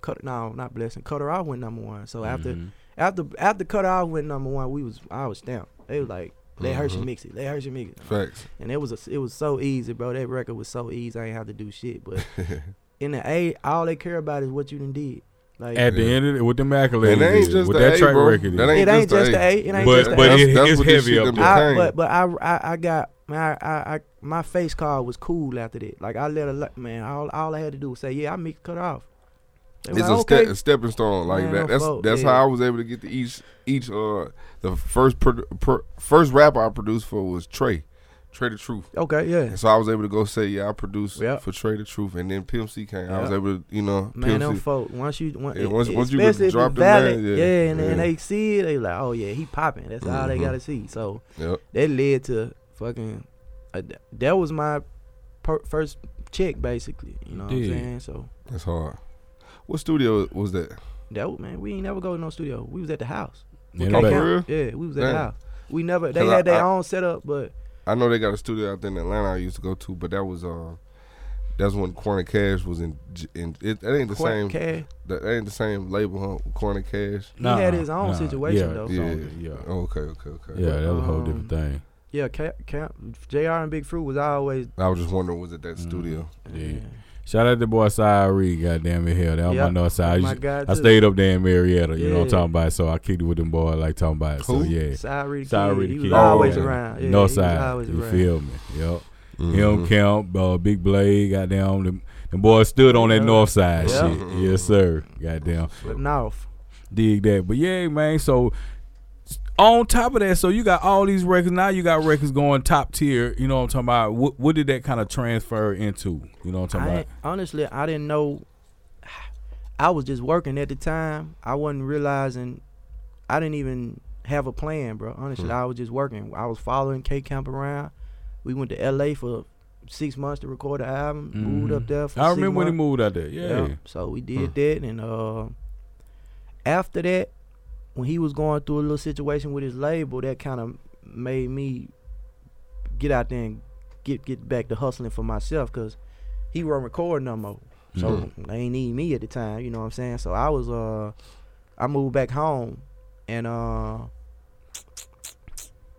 S2: Cut no, not blessing. Cut her off went number one. So after
S3: Mhm.
S2: After after cut off went number one, we was I was down. They was like, Let Hershey
S1: Mhm.
S2: mix it. Let Hershey mix it.
S1: Facts.
S2: And it was a, it was so easy, bro. That record was so easy. I ain't have to do shit. But (laughs) in the A, all they care about is what you done did. Like
S3: At the
S1: Yeah.
S3: end of it, with them accolades,
S1: And ain't just
S3: with
S1: the
S3: that
S1: A,
S3: track
S1: bro.
S3: record,
S1: That
S3: is.
S2: it ain't just the A. It ain't
S3: But-
S2: just the
S3: but
S2: A.
S3: it-
S1: That's
S3: it's
S1: what this
S3: heavy
S1: shit
S3: up
S1: done
S3: there.
S2: I, but but I, I I got man I, I, I my face card was cool after that. Like I let a man. All all I had to do was say yeah I mix cut off.
S1: It's
S2: was
S1: a,
S2: like,
S1: ste- a stepping stone like
S2: Man,
S1: that.
S2: no
S1: That's
S2: fault,
S1: that's
S2: yeah.
S1: how I was able to get to each each uh the first pro- first rapper I produced for was Trey, Trae tha Truth.
S2: Okay, yeah.
S1: And so I was able to go say yeah I produced
S2: Yep.
S1: for Trae tha Truth, and then Pimp C came. I was able to you know
S2: Man,
S1: Pimp
S2: them
S1: C.
S2: folk once you once,
S1: Yeah, once- once you could
S2: especially if
S1: drop
S2: it's
S1: them
S2: valid,
S1: names,
S2: yeah,
S1: yeah,
S2: and,
S1: yeah.
S2: and they see it, they like, oh yeah, he popping. That's all they
S1: Mhm.
S2: gotta see. So
S1: Yep.
S2: that led to fucking. Uh, that was my per- first check, basically. You know what I'm saying? So
S1: That's hard. What studio was that?
S2: that was, man, we ain't never go to no studio. We was at the house.
S3: Yeah,
S1: Okay.
S3: nobody-
S2: K-Camp.
S1: For real?
S2: Yeah, we was at
S1: Damn.
S2: the house. We never. They had
S1: I-
S2: their
S1: I-
S2: own setup, but
S1: I know they got a studio out there in Atlanta I used to go to, but that was uh that's when Corner Cash was in J- in it that ain't the
S2: Quack
S1: same
S2: Cash,
S1: that ain't the same label huh? Corner Cash.
S2: He had his own
S3: nah,
S2: situation,
S3: yeah,
S2: though.
S1: Yeah.
S3: Yeah,
S1: Oh, okay, okay, okay.
S3: yeah, that was a whole
S2: Um,
S3: different thing.
S2: yeah, Ca Ca Jr. and Big Fruit was always.
S1: I was just wondering was it that
S3: Mm.
S1: studio?
S3: Yeah. Shout out to boy Cyree, goddamn it, hell, that was my
S2: Yep.
S3: north side. I,
S2: my God,
S3: I stayed up there in Marietta, you know what I'm talking about. So I kicked it with them boys, like talking about. it. So
S1: Who?
S3: yeah,
S2: Sorry,
S3: Cyree
S2: He
S3: the
S2: was
S3: Kid.
S2: always
S1: Oh, okay.
S2: around. Yeah,
S3: north
S2: was
S3: side.
S2: always
S3: You
S2: around.
S3: feel me? Yep.
S1: Mhm.
S3: Him, Camp, uh, Big Blade, goddamn. Them, them boys stood on that
S2: Yeah.
S3: north side
S2: Yeah.
S3: shit. Yes, sir. Goddamn.
S2: But North.
S3: dig that. But yeah, man. So on top of that, so you got all these records. Now you got records going top tier. You know what I'm talking about? What, what did that kind of transfer into? You know what I'm talking
S2: I
S3: about?
S2: honestly, I didn't know. (sighs) I was just working at the time. I wasn't realizing. I didn't even have a plan, bro. Honestly,
S1: Hmm.
S2: I was just working. I was following K Camp around. We went to L.A. for six months to record the album. Moved
S3: Mhm.
S2: up there. For
S3: I remember when he moved out there. Yeah.
S2: Yeah. So we did that, and uh, after that, when he was going through a little situation with his label, that kind of made me get out there and get get back to hustling for myself, cause he wasn't recording no more. So
S3: Mhm.
S2: they ain't need me at the time, you know what I'm saying? So I was uh, I moved back home, and uh,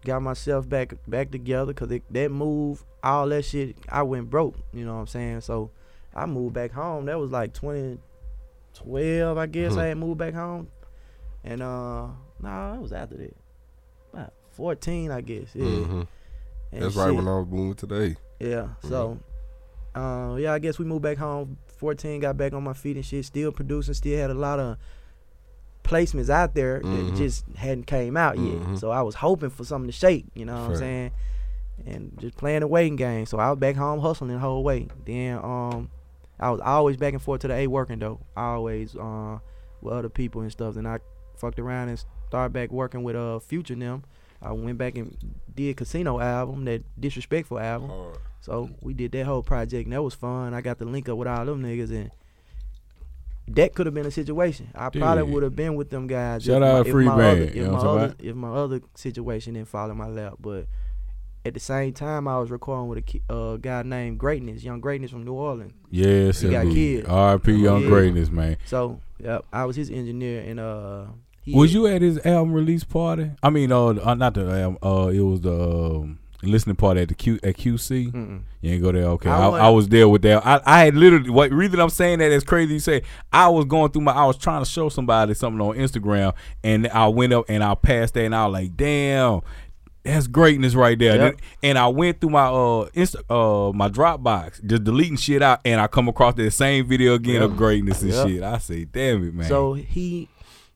S2: got myself back back together, cause that move, all that shit, I went broke, you know what I'm saying? So I moved back home. That was like 2012, I guess.
S1: Hmm.
S2: I had moved back home, and uh, nah, it was after that, about 14, I guess. Yeah.
S1: Mhm.
S2: And
S1: That's right when I was moving today.
S2: Yeah. So, uh, yeah, I guess we moved back home. 14, got back on my feet and shit. Still producing. Still had a lot of placements out there
S1: Mhm.
S2: that just hadn't came out yet.
S1: Mhm.
S2: So I was hoping for something to shake. You know what I'm saying? And just playing the waiting game. So I was back home hustling the whole way. Then um, I was always back and forth to the A working though. Always uh with other people and stuff. And I fucked around and started back working with uh Future and them. I went back and did Casino album, that disrespectful album.
S1: Hard.
S2: So we did that whole project and that was fun. I got to link up with all them niggas and that could have been a situation. I probably would have been with them guys.
S3: Shout
S2: if
S3: out
S2: my, if
S3: Free
S2: my
S3: Band,
S2: Other,
S3: you
S2: if,
S3: know
S2: my other, if my other situation didn't fall in my lap, but at the same time, I was recording with a ki- uh, guy named Greatness, Young Greatness from New Orleans.
S3: Yes,
S2: He got
S3: indeed.
S2: killed.
S3: R.I.P. Young
S2: Yeah.
S3: Greatness, man.
S2: So yep, I was his engineer and uh. He
S3: Was you at his album release party? I mean, uh, uh not the album. Uh, it was the um, listening party at the Q at QC.
S2: Mm-mm.
S3: You ain't go there. Okay,
S2: I
S3: I, I was there with that. I, I had literally. What reason I'm saying that is crazy. You say I was going through my. I was trying to show somebody something on Instagram, and I went up and I passed that, and I was like, damn. That's greatness right there,
S2: Yep.
S3: and I went through my uh Insta, uh my Dropbox, just deleting shit out, and I come across that same video again of greatness and
S2: Yep.
S3: shit. I say, damn it, man.
S2: So he,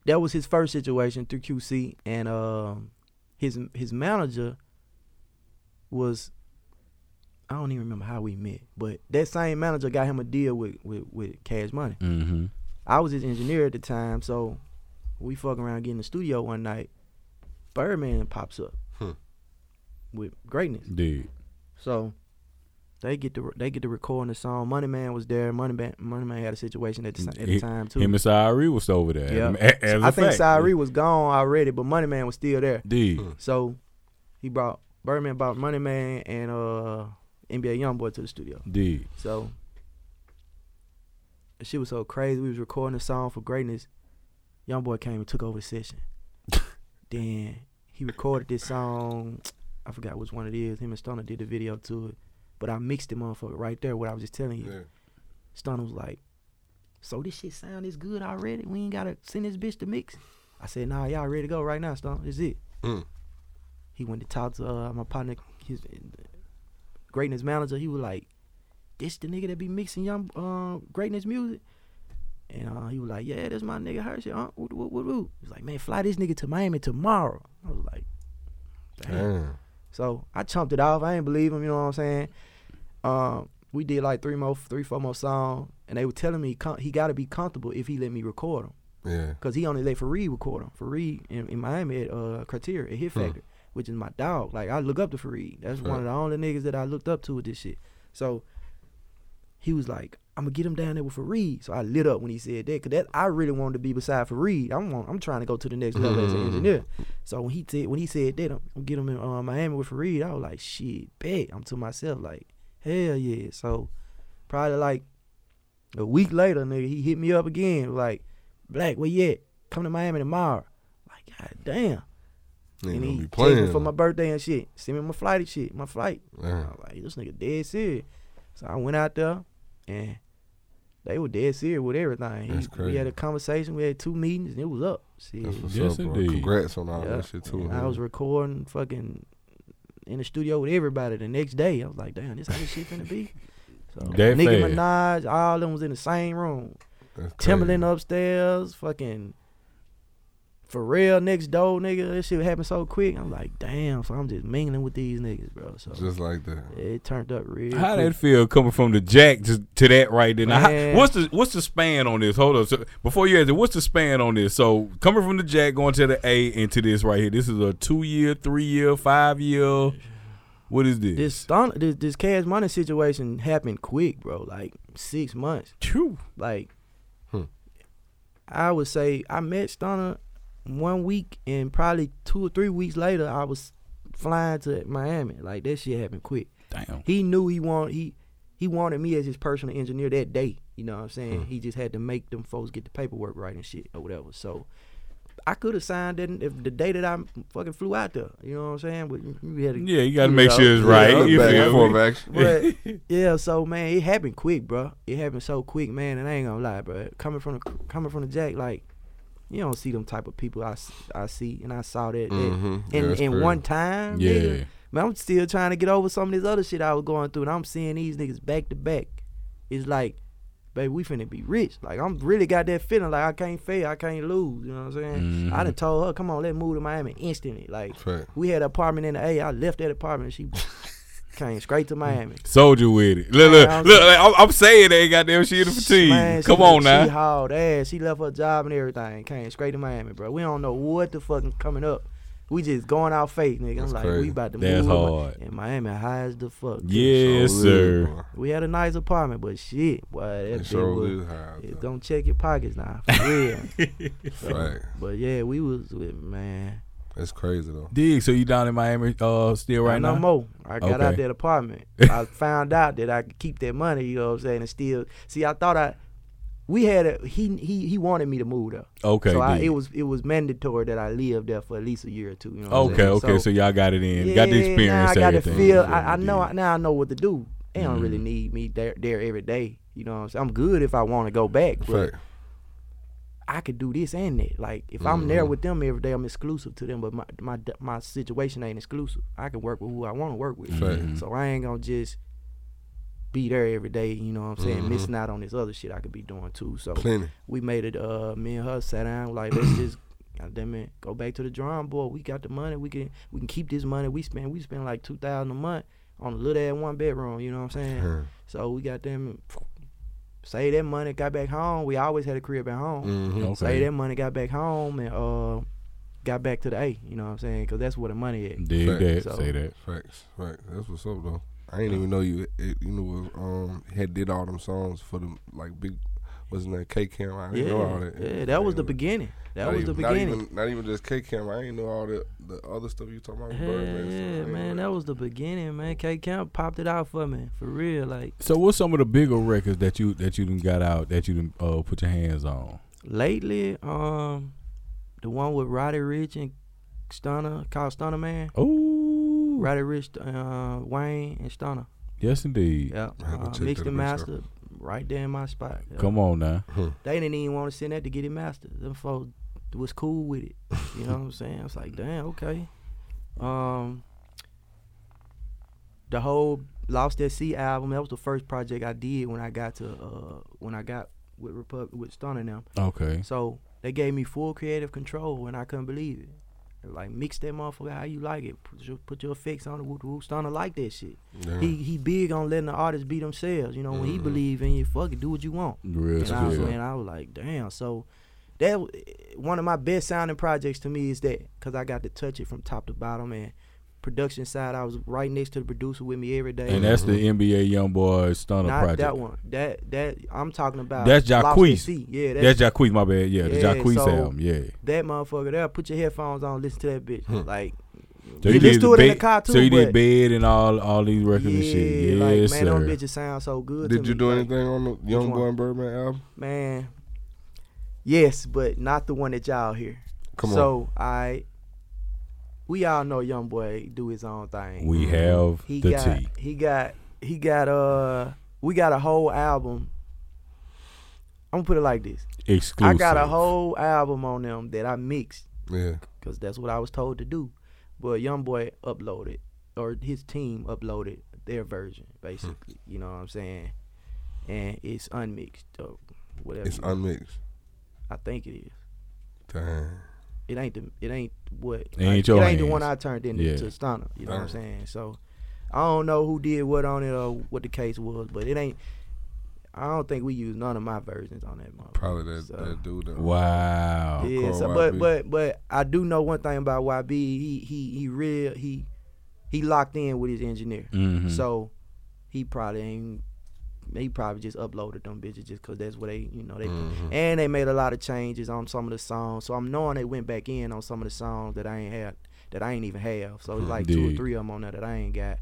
S2: that was his first situation through QC, and um, his his manager was, I don't even remember how we met, but that same manager got him a deal with with, with Cash Money.
S3: mm-hmm.
S2: I was his engineer at the time, so we fucking around getting the studio one night. Birdman pops up
S1: Hmm.
S2: with greatness.
S3: dude.
S2: So they get to they get to recording the song. Money Man was there. Money Man Money Man had a situation at the, at the time too.
S3: Him and Cyree was over there.
S2: Yeah.
S3: As, (laughs) as a
S2: I think
S3: fact.
S2: Cyree was gone already, but Money Man was still there.
S3: Dude.
S1: Hmm.
S2: So he brought Birdman brought Money Man and uh NBA YoungBoy to the studio.
S3: Dude.
S2: So she was so crazy. We was recording a song for greatness. YoungBoy came and took over the session. (laughs) then he recorded this song. I forgot which one it is. Him and Stunner did the video to it, but I mixed the motherfucker right there. What I was just telling you.
S1: Yeah.
S2: Stunner was like, "So this shit sound this good already? We ain't gotta send this bitch to mix." I said, "Nah, y'all ready to go right now? This is it."
S1: Mm.
S2: He went to talk to uh, my partner, his greatness manager. He was like, "This the nigga that be mixing young uh, greatness music." And uh, he was like, "Yeah, that's my nigga Hershey." Uh, woo, woo, woo, woo. He was like, "Man, fly this nigga to Miami tomorrow." I was like, "Damn."
S1: Damn.
S2: So I chumped it off. I ain't believe him. You know what I'm saying? Um, we did like three more, three, four more songs, and they were telling me com- he got to be comfortable if he let me record him,
S1: Yeah.
S2: cause he only let Fareed record him. Fareed in, in Miami at uh, Criteria at Hit
S1: Hmm.
S2: Factor, which is my dog. Like I look up to Fareed. That's one of the only niggas that I looked up to with this shit. So he was like, "I'm gonna get him down there with Fareed." So I lit up when he said that, cause that I really wanted to be beside Fareed. I'm I'm trying to go to the next level as an
S1: Mhm.
S2: engineer. So when he said when he said that, I'm gonna get him in uh, Miami with Fareed. I was like, "Shit, bet." I'm to myself like, "Hell yeah!" So probably like a week later, nigga, he hit me up again, like, "Black, where you at? Come to Miami tomorrow." Like, god damn.
S1: Ain't
S2: and he
S1: be
S2: take
S1: playing.
S2: me for my birthday and shit. Send me my flight and shit, my flight. I
S1: Damn.
S2: was like, this nigga dead serious. So I went out there and they were dead serious with everything.
S1: That's
S2: He-
S1: crazy.
S2: We had a conversation, we had two meetings, and it was up. Shit.
S1: That's what's
S3: Yes,
S1: up, bro.
S3: indeed.
S1: Congrats on all
S2: Yeah.
S1: that shit too.
S2: I was recording fucking in the studio with everybody the next day. I was like, damn, this how this shit finna be. (laughs) So
S3: That
S2: Nicki
S3: fast.
S2: Minaj, all of them was in the same room.
S1: That's.
S2: Timbaland upstairs, fucking Pharrell next door, nigga. This shit happened so quick. I'm like, damn. So I'm just mingling with these niggas, bro. So
S1: Just like that.
S2: it turned up real.
S3: How
S2: quick.
S3: that feel coming from the jack to, to that right there? Now, how- what's the what's the span on this? Hold on. So before you answer, what's the span on this? So coming from the jack going to the A into this right here. This is a two year, three year, five year. What is this?
S2: This stun, this this cash money situation happened quick, bro. Like six months.
S3: True.
S2: Like,
S1: Hmm.
S2: I would say I met Stunner one week, and probably two or three weeks later, I was flying to Miami. Like that shit happened quick.
S3: Damn.
S2: He knew he wanted he he wanted me as his personal engineer that day. You know what I'm saying?
S1: Hmm.
S2: He just had to make them folks get the paperwork right and shit or whatever. So. I could have signed it if the day that I fucking flew out there. You know what I'm saying? But we had to
S3: Yeah, you got to make
S2: know,
S3: sure it's right.
S2: yeah,
S3: you
S1: back and
S3: feel me?
S2: But (laughs) yeah, so man, it happened quick, bro. It happened so quick, man, and I ain't gonna lie, bro. Coming from the coming from the jack, like you don't see them type of people I, I see, and I saw that, that
S1: Mhm. Yeah,
S2: in in one time.
S3: Yeah.
S2: nigga. man, I'm still trying to get over some of this other shit I was going through, and I'm seeing these niggas back to back. It's like, baby, we finna be rich. Like I'm really got that feeling, like I can't fail, I can't lose. You know what I'm saying? I
S3: Mhm.
S2: done told her, come on, let's move to Miami instantly. Like
S1: Fact.
S2: we had an apartment in the A. I left that apartment. She came straight to Miami. Mm.
S3: Soldier with it. Look, look,
S2: Man, I'm-
S3: look. I'm, I'm saying they ain't got damn shit in the fatigue.
S2: Man,
S3: Come on now.
S2: She hauled ass. She left her job and everything. Came straight to Miami, bro. We don't know what the fucking coming up. We just going out faith, nigga.
S1: That's
S2: I'm like,
S1: crazy.
S2: we about to
S3: That's
S2: move.
S3: hard.
S2: In Miami, high as the fuck. too.
S3: Yes,
S1: Sure
S3: sir.
S1: is.
S2: We had a nice apartment, but shit, boy, that
S1: It sure
S2: was.
S1: is high.
S2: It don't check your pockets now, for real. (laughs) So,
S1: Fact.
S2: but yeah, we was with man.
S1: That's crazy though.
S3: Dig. So you down in Miami uh still right
S2: Not
S3: now?
S2: no more. I got
S3: Okay.
S2: out that apartment. (laughs) I found out that I could keep that money. You know what I'm saying? And still, see, I thought I, we had a he he he wanted me to move there.
S3: Okay.
S2: so I, it was it was mandatory that I live there for at least a year or two. You know what
S3: Okay,
S2: saying?
S3: okay. So, y'all got it in. got the
S2: yeah,
S3: experience.
S2: Now I got to feel. I, I know
S3: dig.
S2: now. I know what to do. They don't really
S3: Mhm.
S2: need me there there every day. You know what I'm saying? I'm good if I want to go back, but
S1: Fact.
S2: I could do this and that. Like if I'm there
S1: Mhm.
S2: with them every day, I'm exclusive to them. But my my my situation ain't exclusive. I can work with who I want to work with.
S1: Fact.
S3: Mhm.
S2: So I ain't gonna just be there every day. You know what I'm saying?
S1: Mhm.
S2: Missing out on this other shit I could be doing too. So
S1: Plenty.
S2: we made it. Uh, me and her sat down like let's (clears throat) just. Goddamn it, go back to the drawing board. We got the money. We can we can keep this money. We spend we spend like two thousand a month on a little ass one bedroom. You know what I'm saying?
S1: Huh.
S2: So we got them. Save that money. Got back home. We always had a crib at home.
S1: Mhm.
S3: Okay.
S2: Save that money. Got back home and uh, got back to the A. You know what I'm saying? Because that's where the money at.
S3: Dig
S1: Fact.
S3: that.
S2: So-
S3: Say that.
S1: Facts. Facts. That's what's up though. I didn't even know you. It, you know, um, had did all them songs for the like big. Wasn't that K Camp. I didn't
S2: Yeah,
S1: know all that.
S2: yeah, that was the
S1: Not
S2: beginning. That was
S1: even-
S2: the
S1: not
S2: beginning.
S1: even- Not even just K Camp. I didn't know all the the other stuff you talking about. with
S2: Hell
S1: Birdman,
S2: yeah,
S1: ain't
S2: man,
S1: know
S2: that was the beginning, man. K Camp popped it out for me, for real. Like
S3: So what's some of the bigger records that you that you done got out that you done uh, put your hands on?
S2: lately, um, the one with Roddy Ricch and Stunner called Stunner Man.
S3: Oh Ooh.
S2: Roddy Ricch, uh, Wayne, and Stunner.
S3: Yes, indeed.
S2: Yeah,
S1: I
S2: uh, mixed
S1: that
S2: and mastered right there in my spot. Yeah.
S3: Come on now.
S2: They didn't even want to send that to get it mastered. Them folks was cool with it. You know what I'm saying? I was like, damn, okay. Um, the whole Lost at Sea album. That was the first project I did when I got to uh when I got with Republic with Stunner now.
S3: Okay.
S2: So they gave me full creative control, and I couldn't believe it. Like mix that motherfucker how you like it. Put your, put your effects on it. Woo, woo. Stunner like that shit.
S1: Yeah.
S2: He he big on letting the artists be themselves. You know when he
S1: Mhm.
S2: believe in you, fuck it, do what you want.
S3: Real
S2: And I was, and I was like, damn. So that w- one of my best sounding projects to me is that because I got to touch it from top to bottom and production side. I was right next to the producer with me every day.
S3: And that's the NBA YoungBoy Stunner
S2: not
S3: project.
S2: that one. That that I'm talking about.
S3: That's
S2: Lost
S3: Jacquees.
S2: Yeah,
S3: That's Jacquees, my bad. Yeah, the
S2: Yeah,
S3: Jacquees
S2: so-
S3: album. Yeah.
S2: that motherfucker there. Put your headphones on, listen to that bitch.
S1: Hmm.
S2: Like
S3: So
S2: you
S3: you
S2: listen
S3: did
S2: to it in the
S3: bed-
S2: car too.
S3: So you did bed and all all these records
S2: yeah,
S3: and shit.
S2: like
S3: Yes,
S2: man, them
S3: sir.
S2: bitches sound so good. to
S1: Did you
S2: me.
S1: do
S2: Like,
S1: anything on the Young? Boy and Birdman album?
S2: Man, yes, but not the one that y'all hear.
S1: Come on.
S2: so I, we all know young boy do his own thing.
S3: We have
S2: he
S3: the
S2: got
S3: T.
S2: he got he got uh we got a whole album. I'm gonna put it like this.
S3: Exclusive.
S2: I got a whole album on them that I mixed
S1: Yeah.
S2: because that's what I was told to do. But young boy uploaded or his team uploaded their version basically. You know what I'm saying? And it's unmixed or whatever.
S1: It's unmixed.
S2: I think it is.
S1: Damn.
S2: It ain't the it ain't what
S3: It ain't your
S2: it ain't the one I turned into
S3: Yeah.
S2: to Stunner. You know what I'm saying? So I don't know who did what on it or what the case was, but it ain't. I don't think we use none of my versions on that motherfucker.
S1: Probably that,
S2: So,
S1: that dude. That
S3: Wow.
S1: Yeah.
S2: Yeah, so, but
S1: YB.
S2: but but I do know one thing about YB. He he he real he he locked in with his engineer.
S3: Mhm.
S2: So he probably ain't. He probably just uploaded them bitches just cause that's what they you know they
S1: Mhm.
S2: and they made a lot of changes on some of the songs. So I'm knowing they went back in on some of the songs that I ain't had that I ain't even have. So it's like two or three of them on there that I ain't got.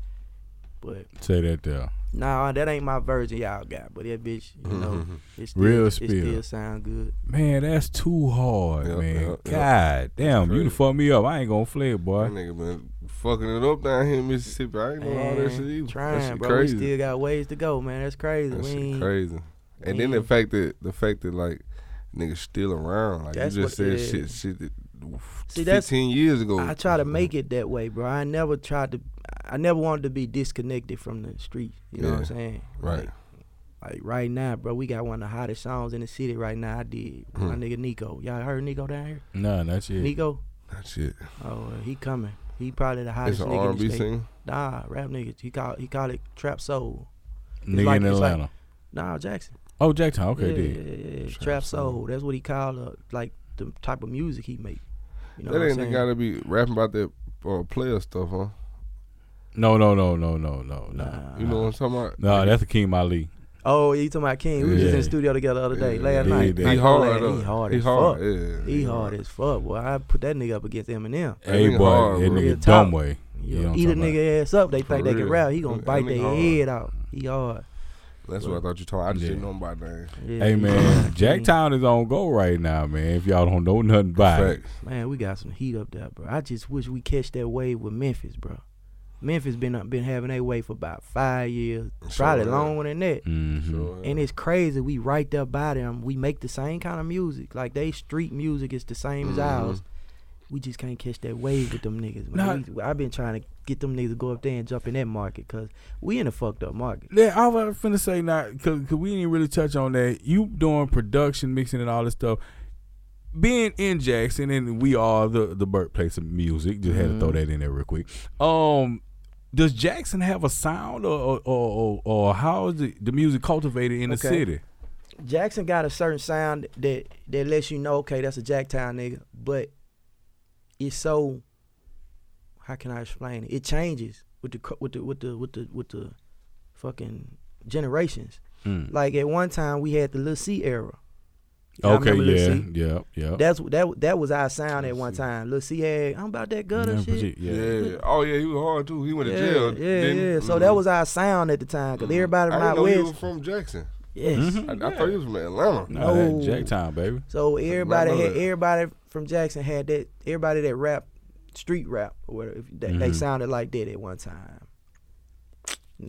S2: But
S3: Say that though.
S2: nah, that ain't my version y'all got. But that bitch, you know,
S1: Mhm.
S2: it still,
S3: Real
S2: it
S3: spill.
S2: still sound good.
S3: Man, that's too hard,
S1: Yep,
S3: man.
S1: yep, yep.
S3: God damn, you done
S1: crazy.
S3: fucked me up. I ain't gonna flip, boy.
S1: That nigga been fucking it up down here in Mississippi. I ain't know all that shit either.
S2: Trying,
S1: that shit
S2: bro.
S1: crazy.
S2: We still got ways to go, man. That's crazy.
S1: that shit crazy. And then the fact that the fact that like niggas still around. Like
S2: That's
S1: you just said shit shit that
S2: See, that's-
S1: fifteen years ago.
S2: I try to make it that way, bro. I never tried to. I never wanted to be disconnected from the street. You know what I'm saying?
S1: Right.
S2: Like, like right now, bro, we got one of the hottest songs in the city right now. I did. My
S1: Hmm.
S2: nigga Nico. Y'all heard Nico down here?
S3: Nah, that's it.
S2: Nico?
S1: That shit.
S2: Oh, uh, he coming. He probably the
S1: It's
S2: hottest
S1: an
S2: nigga
S1: R
S2: in
S1: and
S2: the
S1: B
S2: state.
S1: singer.
S2: Nah, rap nigga. He call he call it trap soul.
S3: Nigga
S2: like-
S3: in
S2: it's like-
S3: Atlanta.
S2: Nah, Jackson.
S3: oh, Jackson. Okay,
S2: yeah,
S3: dude.
S2: yeah, yeah, yeah.
S1: Trap
S2: Trap,
S1: soul.
S2: soul. That's what he called uh, like the type of music he make. You know
S1: that
S2: what
S1: ain't gotta be rapping about that uh, player stuff, huh?
S3: No, no, no, no, no, no, no.
S2: Nah.
S1: You know what I'm talking about?
S3: No, that's Akeem Ali.
S2: Oh, you talking about King? We was just in the studio together the other day,
S1: Yeah,
S2: last
S3: yeah,
S2: night.
S3: yeah.
S2: Night
S1: He
S2: before
S1: hard.
S2: last. He hard
S1: He
S2: as
S1: hard.
S2: fuck.
S1: Yeah.
S2: He hard as fuck, boy. I put that nigga up against Eminem.
S1: That
S3: Hey,
S1: nigga
S3: boy,
S1: hard,
S3: that nigga dumb way.
S2: You
S3: You know
S2: eat a
S3: talking
S2: nigga ass up, they
S1: For
S2: think they can rap. He gonna bite their head out. He hard.
S1: That's what I thought you told. I just
S3: Yeah.
S1: didn't know about that.
S2: Yeah,
S3: Hey man. (laughs) Jacktown is on go right now, man. If y'all don't know nothing about it.
S2: Man, we got some heat up there, bro. I just wish we catch that wave with Memphis, bro. Memphis been uh, been having that wave for about five years,
S1: Sure
S2: probably longer than that.
S3: Mhm.
S1: Sure.
S2: And it's crazy. We right there by them. We make the same kind of music. Like they street music is the same as
S1: Mhm.
S2: ours. We just can't catch that wave with them niggas.
S3: Nah.
S2: We, I've been trying to get them niggas to go up there and jump in that market because we in a fucked up market.
S3: Yeah, I was finna say now, because we didn't really touch on that. You doing production, mixing, and all this stuff. Being in Jackson, and we are the the birthplace of music. Just had to throw
S2: Mhm.
S3: that in there real quick. Um, does Jackson have a sound, or or, or, or, how is it, the music cultivated in the
S2: Okay.
S3: city?
S2: Jackson got a certain sound that that lets you know, okay, that's a Jacktown nigga. But it's so how can I explain it? It changes with the with the with the with the with the fucking generations.
S3: Mm.
S2: Like at one time we had the Lil C era. Y'all
S3: Okay, yeah, yeah, yeah.
S2: That's that that was our sound at one time. Lil C had I'm about that gutter
S3: Yeah,
S2: shit.
S3: yeah.
S1: Yeah. Oh yeah, he was hard too. He went
S2: Yeah,
S1: to jail.
S2: yeah,
S1: didn't he?
S2: yeah. So
S1: Mhm.
S2: that was our sound at the time, cause
S1: Mhm.
S2: everybody
S1: I
S2: from
S1: didn't
S2: out
S1: know he was from Jackson.
S2: yes.
S3: Mhm.
S1: I, I thought he was from Atlanta.
S3: No,
S2: No.
S3: that Jacktown, baby.
S2: So everybody had
S1: that.
S2: everybody from Jackson had that everybody that rap street rap or whatever. If They, they
S3: Mhm.
S2: sounded like that at one time.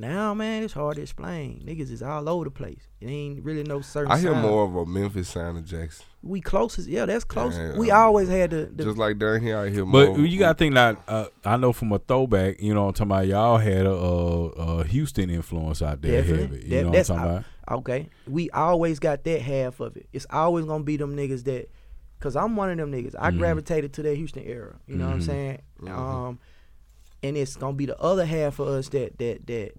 S2: Now, man, it's hard to explain. Niggas is all over the place. It ain't really no certain.
S1: I hear
S2: sound.
S1: more of a Memphis sound than Jackson.
S2: We closest, yeah, that's close.
S1: Yeah,
S2: we
S1: um,
S2: always had the, the
S1: Just like down here, I hear more.
S3: But you gotta think that uh, I know from a throwback, you know, I'm talking about y'all had a, a, a Houston influence out there
S2: Definitely.
S3: heavy. You
S2: That-
S3: know what I'm talking
S2: how-
S3: about?
S2: Okay. We always got that half of it. It's always gonna be them niggas that cause I'm one of them niggas. I
S3: Mhm.
S2: gravitated to that Houston era. You know what I'm
S3: Mhm.
S2: saying?
S1: Mhm.
S2: Um and it's gonna be the other half of us that that that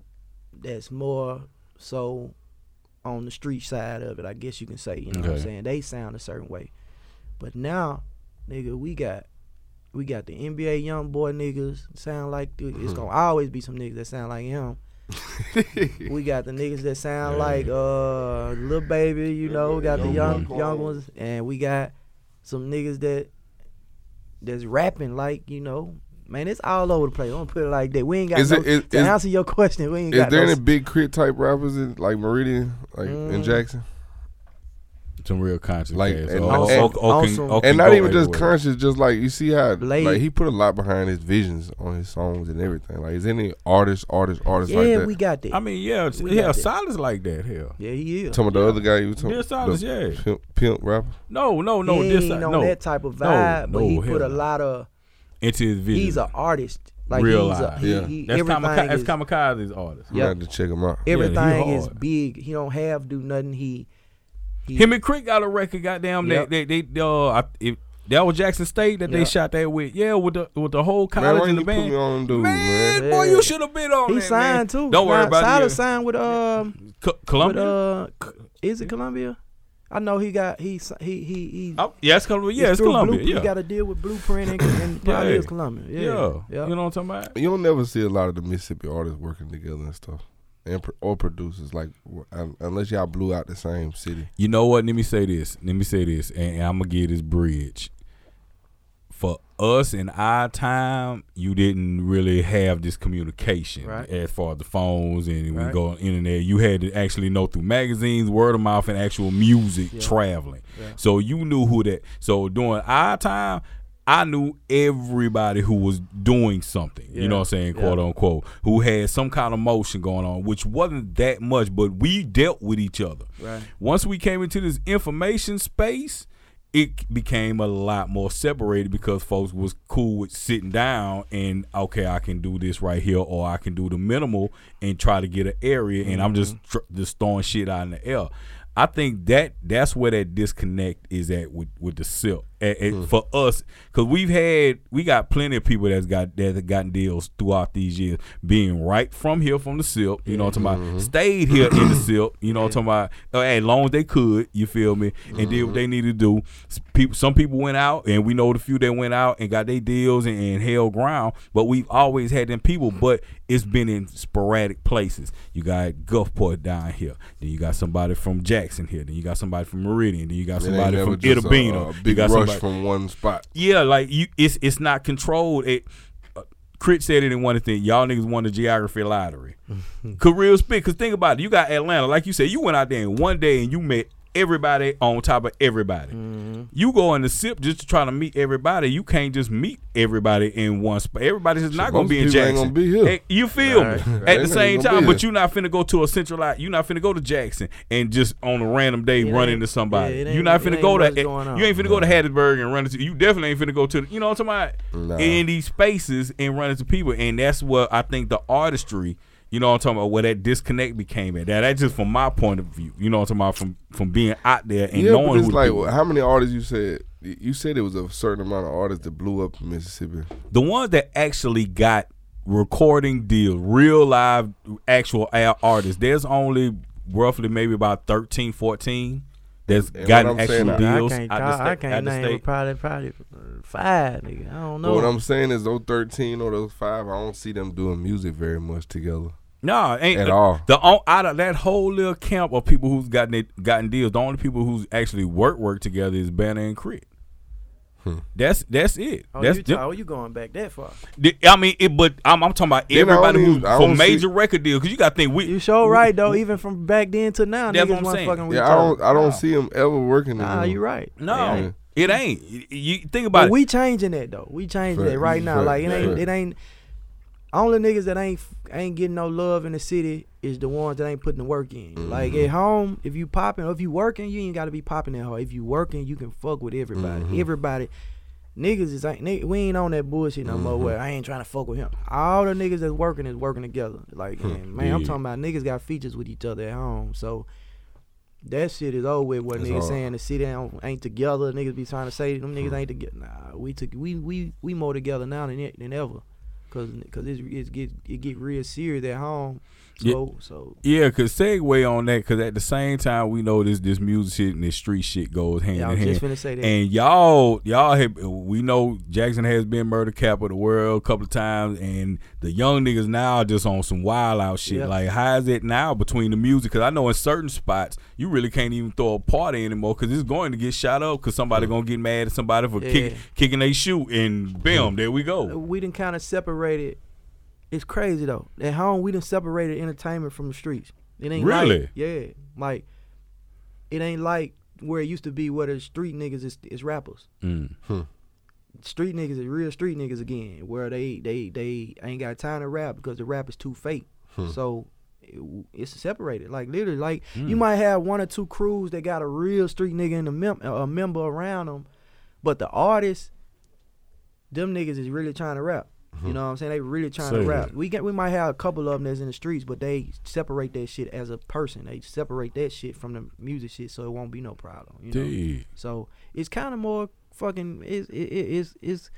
S2: that's more so on the street side of it, I guess you can say. You know what I'm saying? They sound a certain way. But now, nigga, we got we got the NBA YoungBoy niggas sound like it's gonna always be some niggas that sound like him. (laughs) We got the niggas that sound
S3: Yeah.
S2: like uh Lil Baby, you know, we got the young
S1: Young
S2: young ones, and we got some niggas that that's rapping like you know, man, it's all over the place. I'm gonna put it like that. We ain't got
S1: Is
S2: no,
S1: it- is-
S2: to
S1: is-
S2: answer your (laughs) question. We ain't
S1: Is
S2: got
S1: there
S2: no,
S1: any big crit type rappers in like Meridian, like in
S2: Mm.
S1: Jackson?
S3: Some real conscious
S1: Like,
S3: cats.
S1: and-
S3: Or-
S1: and-
S3: or- or- or can-
S2: some-
S1: and not
S3: go
S1: even just conscious, just like you see how
S2: Blade.
S1: like he put a lot behind his visions on his songs and everything. Like, is any artist, artist, artist
S2: yeah,
S1: like that?
S2: Yeah, we got that.
S3: I mean, yeah,
S2: We
S3: yeah,
S2: got.
S3: Silas like that. Hell,
S2: yeah, he is.
S1: Some of the other guy you was talking
S3: Yeah, Silas, yeah.
S1: pimp, pimp rapper.
S3: no, no, no.
S2: he
S3: this
S2: ain't on
S3: no
S2: that type of
S3: No,
S2: vibe, but he
S3: no,
S2: put a lot of.
S3: Into his vision.
S2: He's an artist. Like
S3: Real
S2: he's a,
S3: life.
S2: he,
S1: Yeah.
S2: he,
S3: that's
S2: everything
S3: kamikaze. That's kamikaze's artist.
S1: I'm gonna have to check him out.
S3: he
S2: everything is big. He don't have to do nothing. He, he
S3: Him and Creek got a record. Goddamn,
S2: Yep.
S3: they they they uh, I, if, that was Jackson State that they shot that with. Yeah, with the with the whole
S1: Man,
S3: college
S1: why
S3: and
S1: you
S3: the
S1: put
S3: band.
S1: me on them dudes,
S3: man,
S1: man?
S3: boy, you should have been on
S2: he
S3: that,
S2: signed
S3: man.
S2: too.
S3: Don't worry
S2: Now,
S3: about
S2: Silas
S3: it.
S2: signed with um
S3: Co- Columbia.
S2: with uh C- is it Columbia? I know he got he si- he he he.
S3: oh, yeah, it's Columbia. Yeah, it's
S2: through
S3: Columbia.
S2: Blueprint.
S3: Yeah.
S2: He got a deal with Blueprint and, and (coughs) probably
S3: Yeah.
S2: is Columbia.
S3: yeah.
S2: Yeah, yeah.
S3: You know what I'm talking about?
S1: You don't never see a lot of the Mississippi artists working together and stuff, and or producers like unless y'all blew out the same city.
S3: You know what? Let me say this. Let me say this, and I'm gonna give this bridge. For us in our time, you didn't really have this communication
S2: Right.
S3: as far as the phones and we go on the internet. You had to actually know through magazines, word of mouth, and actual music
S2: Yeah.
S3: traveling.
S2: Yeah.
S3: So you knew who that. So during our time, I knew everybody who was doing something. You know what I'm saying,
S2: Yeah.
S3: quote unquote, who had some kind of motion going on, which wasn't that much, but we dealt with each other.
S2: Right.
S3: Once we came into this information space, it became a lot more separated because folks was cool with sitting down and okay, I can do this right here, or I can do the minimal and try to get an area, and I'm just mm-hmm. tr- just throwing shit out in the air. I think that that's where that disconnect is at with with the silk And- and for us because we've had we got plenty of people that's got that have gotten deals throughout these years. Being right from here from the silk you know what I'm talking about? Stayed here in the silk you know what I'm talking about? Uh, as long as they could you feel me? And did what they needed to do. People some people went out and we know the few that went out and got their deals and, and held ground but we've always had them people but it's been in sporadic places. You got Gulfport down here then you got somebody from Jackson here then you got somebody from Meridian then you got somebody from
S1: just a-
S3: Itta Bena
S1: a
S3: you got
S1: rush
S3: somebody
S1: from one spot.
S3: yeah, like you, it's it's not controlled. It, uh, Crit said it in one thing. Y'all niggas won the geography lottery. (laughs) Career spit. Cause think about it. You got Atlanta, like you said. You went out there in one day and you met everybody on top of everybody.
S2: Mm-hmm.
S3: You go in the sip just to try to meet everybody. You can't just meet everybody in one spot. Everybody's just not gonna be in Jackson.
S1: be here.
S3: Hey, you feel
S2: Right.
S3: me?
S1: Right.
S3: At the same time, but you're not finna go to a centralized. You're not finna go to Jackson and just on a random day
S2: It
S3: run into somebody.
S2: yeah,
S3: you're not finna go to. You ain't finna go to Hattiesburg and run into. You definitely ain't finna go to. The, you know what I'm talking about?
S1: Nah.
S3: In these spaces and run into people, and that's what I think the artistry. You know what I'm talking about? Where that disconnect became at. That that's just from my point of view. You know what I'm talking about? From from being out there and
S1: yeah,
S3: knowing
S1: but
S3: who
S1: it's like
S3: people-
S1: how many artists you said? You said it was a certain amount of artists that blew up in Mississippi.
S3: the ones that actually got recording deals, real live actual artists, there's only roughly maybe about 13, 14 that's
S1: And
S3: gotten
S1: what I'm saying,
S3: actual deals
S2: I can't,
S3: out the
S2: I,
S3: state.
S2: I
S3: out
S2: can't
S3: the
S2: name
S3: state.
S2: probably probably five nigga. I don't
S1: But
S2: know.
S1: what I'm saying is those 13 or those five, I don't see them doing music very much together
S3: No, ain't
S1: at
S3: the,
S1: all.
S3: The on, out of that whole little camp of people who's gotten it, gotten deals, the only people who's actually work work together is Banner and Crit.
S1: Hmm.
S3: That's that's it.
S2: oh,
S3: that's
S2: you,
S3: them-
S2: oh, you going back that far?
S3: the- I mean, it, but I'm, I'm talking about
S1: Then
S3: everybody
S1: don't
S3: who's for major
S1: see-
S3: record deals because you got to think we
S2: You sure right though. Even from back then to now,
S3: That's what I'm saying.
S2: fucking
S1: Yeah,
S2: each
S1: I don't. I don't
S2: Nah.
S1: see them ever working.
S2: Nah,
S1: together.
S2: you right.
S3: No.
S2: They
S1: Yeah.
S3: It ain't. You, you think about
S2: But
S3: it.
S2: we changing that though. We changing that
S1: Fact,
S2: right now.
S1: fact,
S2: Like it ain't.
S1: fact.
S2: It ain't. Only niggas that ain't ain't getting no love in the city is the ones that ain't putting the work in. Like
S1: Mhm.
S2: at home, if you popping, or if you working, you ain't got to be popping that hard. If you working, you can fuck with everybody.
S1: Mhm.
S2: Everybody. Niggas is ain't nigg- we ain't on that bullshit no more.
S1: Mhm.
S2: Where I ain't trying to fuck with him. All the niggas that's working is working together. Like
S1: Hmm.
S2: man, I'm talking about niggas got features with each other at home. So that shit is over with. What
S1: It's
S2: niggas
S1: hard.
S2: saying the city ain't, ain't together. Niggas be trying to say them niggas
S1: Hmm.
S2: ain't together. Nah, we took we we we more together now than than ever. Cause, cause it's, it's get it get real serious at home.
S3: Yeah.
S2: So so
S3: Yeah, cause segue on that, cause at the same time we know this this music shit and this street shit goes hand
S2: yeah,
S3: in hand.
S2: just finna say that.
S3: And y'all, y'all have we know Jackson has been murder cap of the world a couple of times, and the young niggas now just on some wild out shit.
S2: Yeah.
S3: Like, how is it now between the music? Because I know in certain spots you really can't even throw a party anymore because it's going to get shot up because somebody gonna get mad at somebody for
S2: Yeah.
S3: kick, kicking a shoe, and bam, there we go.
S2: we didn't kind of separated. It's crazy though. At home, we done separated entertainment from the streets. It ain't
S3: Really?
S2: like, yeah, like it ain't like where it used to be where the street niggas is, is rappers.
S3: Mm.
S2: Street niggas is real street niggas again, where they they they ain't got time to rap because the rap is too fake.
S1: Hmm.
S2: So it, it's separated. Like literally, like
S3: Mm.
S2: you might have one or two crews that got a real street nigga in the mem- a member around them, but the artists, them niggas is really trying to rap. You mm-hmm. know what I'm saying? They really trying
S3: Say
S2: to rap.
S3: that.
S2: We get we might have a couple of them that's in the streets, but they separate that shit as a person. They separate that shit from the music shit, so it won't be no problem. You know.
S3: Dude.
S2: So it's kind of more fucking. It's it, it, it's it's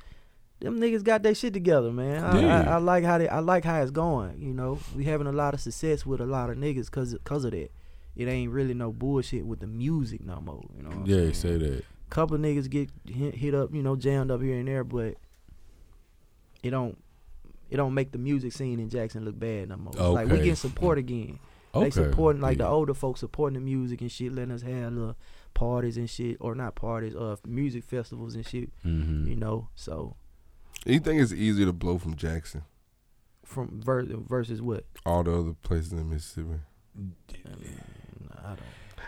S2: them niggas got their shit together, man. I, I, I like how they I like how it's going. You know, we having a lot of success with a lot of niggas cause cause of that. It ain't really no bullshit with the music no more. You know.
S3: Yeah,
S2: saying?
S3: say that.
S2: couple niggas get hit, hit up, you know, jammed up here and there, but it don't it don't make the music scene in Jackson look bad no more. It's Like we
S3: Okay.
S2: getting support again.
S3: Okay.
S2: They supporting like the older folks supporting the music and shit, letting us have little parties and shit, or not parties, uh, music festivals and shit.
S3: Mhm.
S2: You know, so
S1: You think it's easier to blow from Jackson?
S2: from ver- versus what?
S1: All the other places in Mississippi.
S2: I, mean, I don't.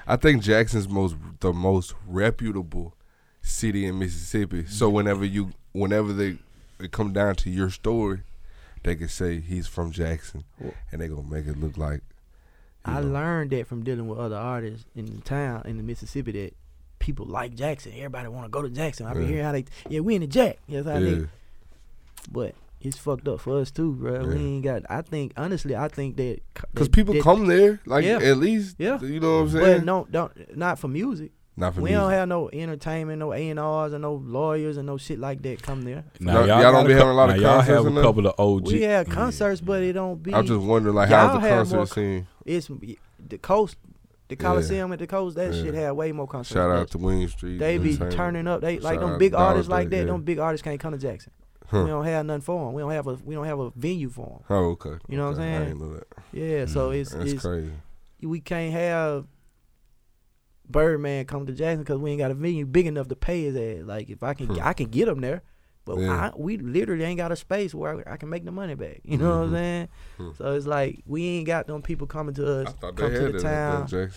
S1: I think Jackson's most the most reputable city in Mississippi. So whenever you whenever they it come down to your story, they can say he's from Jackson, and they gonna make it look like.
S2: I
S1: know.
S2: learned that from dealing with other artists in the town in the Mississippi that people like Jackson. Everybody want to go to Jackson. I be
S1: Yeah.
S2: hearing how they yeah we in the Jack. Yes, I
S1: Yeah,
S2: nigga. But it's fucked up for us too, bro. We ain't got. I think honestly, I think that
S1: because people
S2: that-
S1: come there like
S2: Yeah.
S1: at least.
S2: Yeah.
S1: you know what I'm saying.
S2: but no, don't not for music.
S1: Not for
S2: we
S1: music.
S2: don't have no entertainment, no A and R's, and no lawyers, and no shit like that come there.
S3: Now,
S1: Y'all-
S3: y'all,
S1: y'all don't be having a lot of
S3: now y'all
S1: concerts
S3: have a couple of OG.
S2: We have
S3: Yeah.
S2: concerts, but it don't be.
S1: I'm just wondering like how's the concert
S2: more-
S1: scene?
S2: it's the coast, the
S1: Yeah.
S2: Coliseum at the coast. That
S1: Yeah.
S2: shit had way more concerts.
S1: Shout out to Wing Street.
S2: They be
S1: Entertainment.
S2: turning up. They like
S1: Shout
S2: them
S1: out
S2: big
S1: Dollar
S2: artists like that.
S1: yeah.
S2: Them big artists can't come to Jackson.
S1: Huh.
S2: We don't have nothing for them. We don't have a we don't have a venue for them.
S1: Oh, okay.
S2: You know what I'm
S1: Okay, I
S2: saying?
S1: didn't know that.
S2: Yeah, so
S3: Mm,
S2: it's
S1: That's
S2: it's
S1: crazy.
S2: we can't have Birdman come to Jackson because we ain't got a venue big enough to pay his ass. Like if I can,
S1: Hmm.
S2: I can get him there, but
S1: Yeah.
S2: I, we literally ain't got a space where I, I can make the money back. You know what I'm
S1: Mhm.
S2: saying?
S1: Hmm.
S2: So it's like we ain't got them people coming to
S1: I
S2: us, come to the town.
S1: at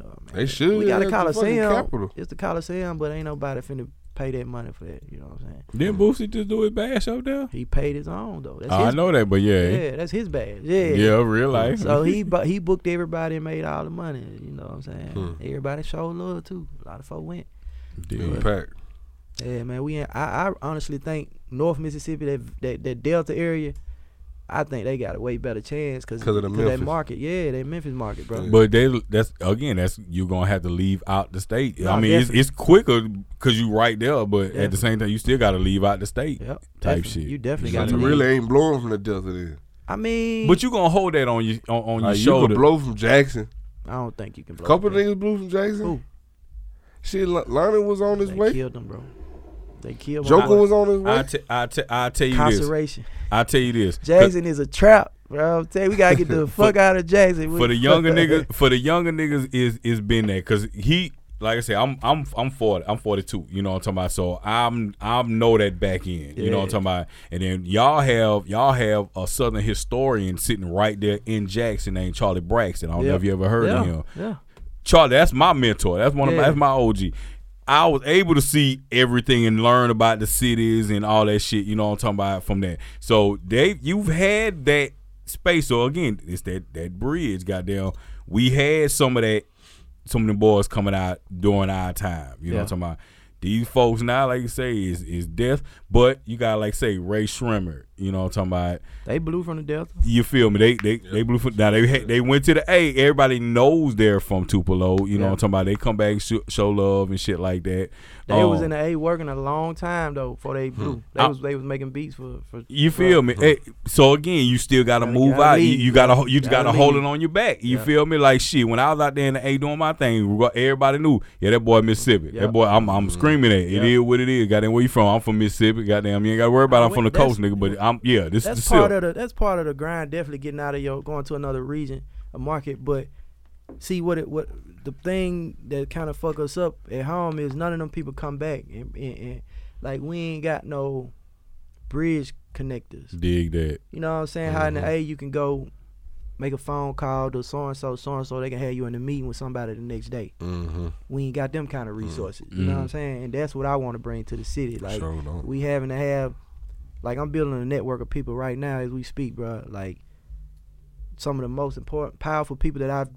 S2: Oh, man.
S1: They should.
S2: We got a
S1: the
S2: Coliseum.
S1: capital.
S2: It's the Coliseum, but ain't nobody finna pay that money for that. You know what I'm saying?
S3: Didn't Boosie just do his bash up there?
S2: He paid his own though. That's
S3: I
S2: his,
S3: know that, but yeah,
S2: Yeah, that's his badge. Yeah.
S3: yeah, real life.
S2: So he bu- he booked everybody and made all the money. You know what I'm saying?
S1: Hmm.
S2: Everybody showed love too. A lot of folk went.
S1: Pack.
S2: Yeah, man. We in, I I honestly think North Mississippi that that, that Delta area. I think they got a way better chance because
S1: of the
S2: that
S1: Memphis.
S2: market. Yeah, that Memphis market, bro.
S3: But they that's again that's you're gonna have to leave out the state.
S2: No,
S3: I mean it's
S2: definitely.
S3: it's quicker because you right there, but at the same time you still got to leave out the state
S2: Yep.
S3: type
S2: definitely.
S3: shit.
S2: You definitely
S1: So
S2: got
S1: you
S2: to
S1: really ain't blowing from the Delta then.
S2: I mean,
S3: But you gonna hold that on your on, on your
S1: Like, you
S3: shoulder.
S1: could blow from Jackson.
S2: I don't think you can. Blow
S1: couple
S2: them.
S1: niggas blew from Jackson.
S2: Who?
S1: Shit, L- Lonnie was on his
S2: They
S1: way.
S2: killed them, bro. They killed
S1: Joker
S2: them.
S1: was on his way.
S3: I t- I t- I tell you this. I tell you this.
S2: Jackson is a trap, bro. I'm telling you, we gotta get the (laughs) fuck out of Jackson.
S3: for the younger (laughs) niggas, for the younger niggas is is been there because he, like I said, I'm I'm I'm 40, I'm 42. You know what I'm talking about. So I'm I'm know that back end. You know what I'm talking about. And then y'all have y'all have a Southern historian sitting right there in Jackson named Charlie Braxton. I don't know if you ever heard
S2: yeah,
S3: of him.
S2: Yeah.
S3: Charlie, that's my mentor. That's one of my, that's my OG. I was able to see everything and learn about the cities and all that shit. You know what I'm talking about from that. So they, you've had that space. So again, it's that that bridge. Goddamn, we had some of that. Some of the boys coming out during our time. You know what I'm talking about. These folks now, like you say, is is death. But you got like say Rae Sremmurd. You know what I'm talking about.
S2: They blew from the Delta.
S3: You feel me? They they they blew for, now they they went to the A. Everybody knows they're from Tupelo. You know what I'm talking about. They come back and show, show love and shit like that.
S2: They was
S3: Um,
S2: in the A working a long time though before they hmm. blew. They
S3: I-
S2: was they was making beats for for.
S3: You
S2: for-
S3: feel me? Hmm. Hey, so again, you still gotta,
S2: Gotta-
S3: move
S2: gotta
S3: out. You,
S2: leave,
S3: you gotta you just
S2: Gotta
S3: gotta hold it on your back. You
S2: Yeah.
S3: feel me? Like shit. When I was out there in the A doing my thing, everybody knew. Yeah, that boy Mississippi.
S2: Yeah.
S3: That boy, I'm I'm hmm. screaming at. It
S2: Yeah.
S3: is what it is. Got in where you from? I'm from Mississippi. Goddamn, you ain't gotta worry about. it. I'm from the coast, nigga. But I'm yeah. This
S2: That's
S3: is
S2: part
S3: silk.
S2: of the that's part of the grind. Definitely getting out of your going to another region, a market. But see what it what the thing that kind of fuck us up at home is none of them people come back and, and, and like we ain't got no bridge connectors.
S3: Dig that.
S2: You know what I'm saying? How in
S3: Mm-hmm.
S2: the A you can go make a phone call to so and so, so and so. They can have you in a meeting with somebody the next day.
S1: Mm-hmm.
S2: We ain't got them kind of resources. You know what I'm
S3: Mhm.
S2: saying? And that's what I want to bring to the city. Like
S1: Sure
S2: we having to have, like I'm building a network of people right now as we speak, bro. Like some of the most important, powerful people that I've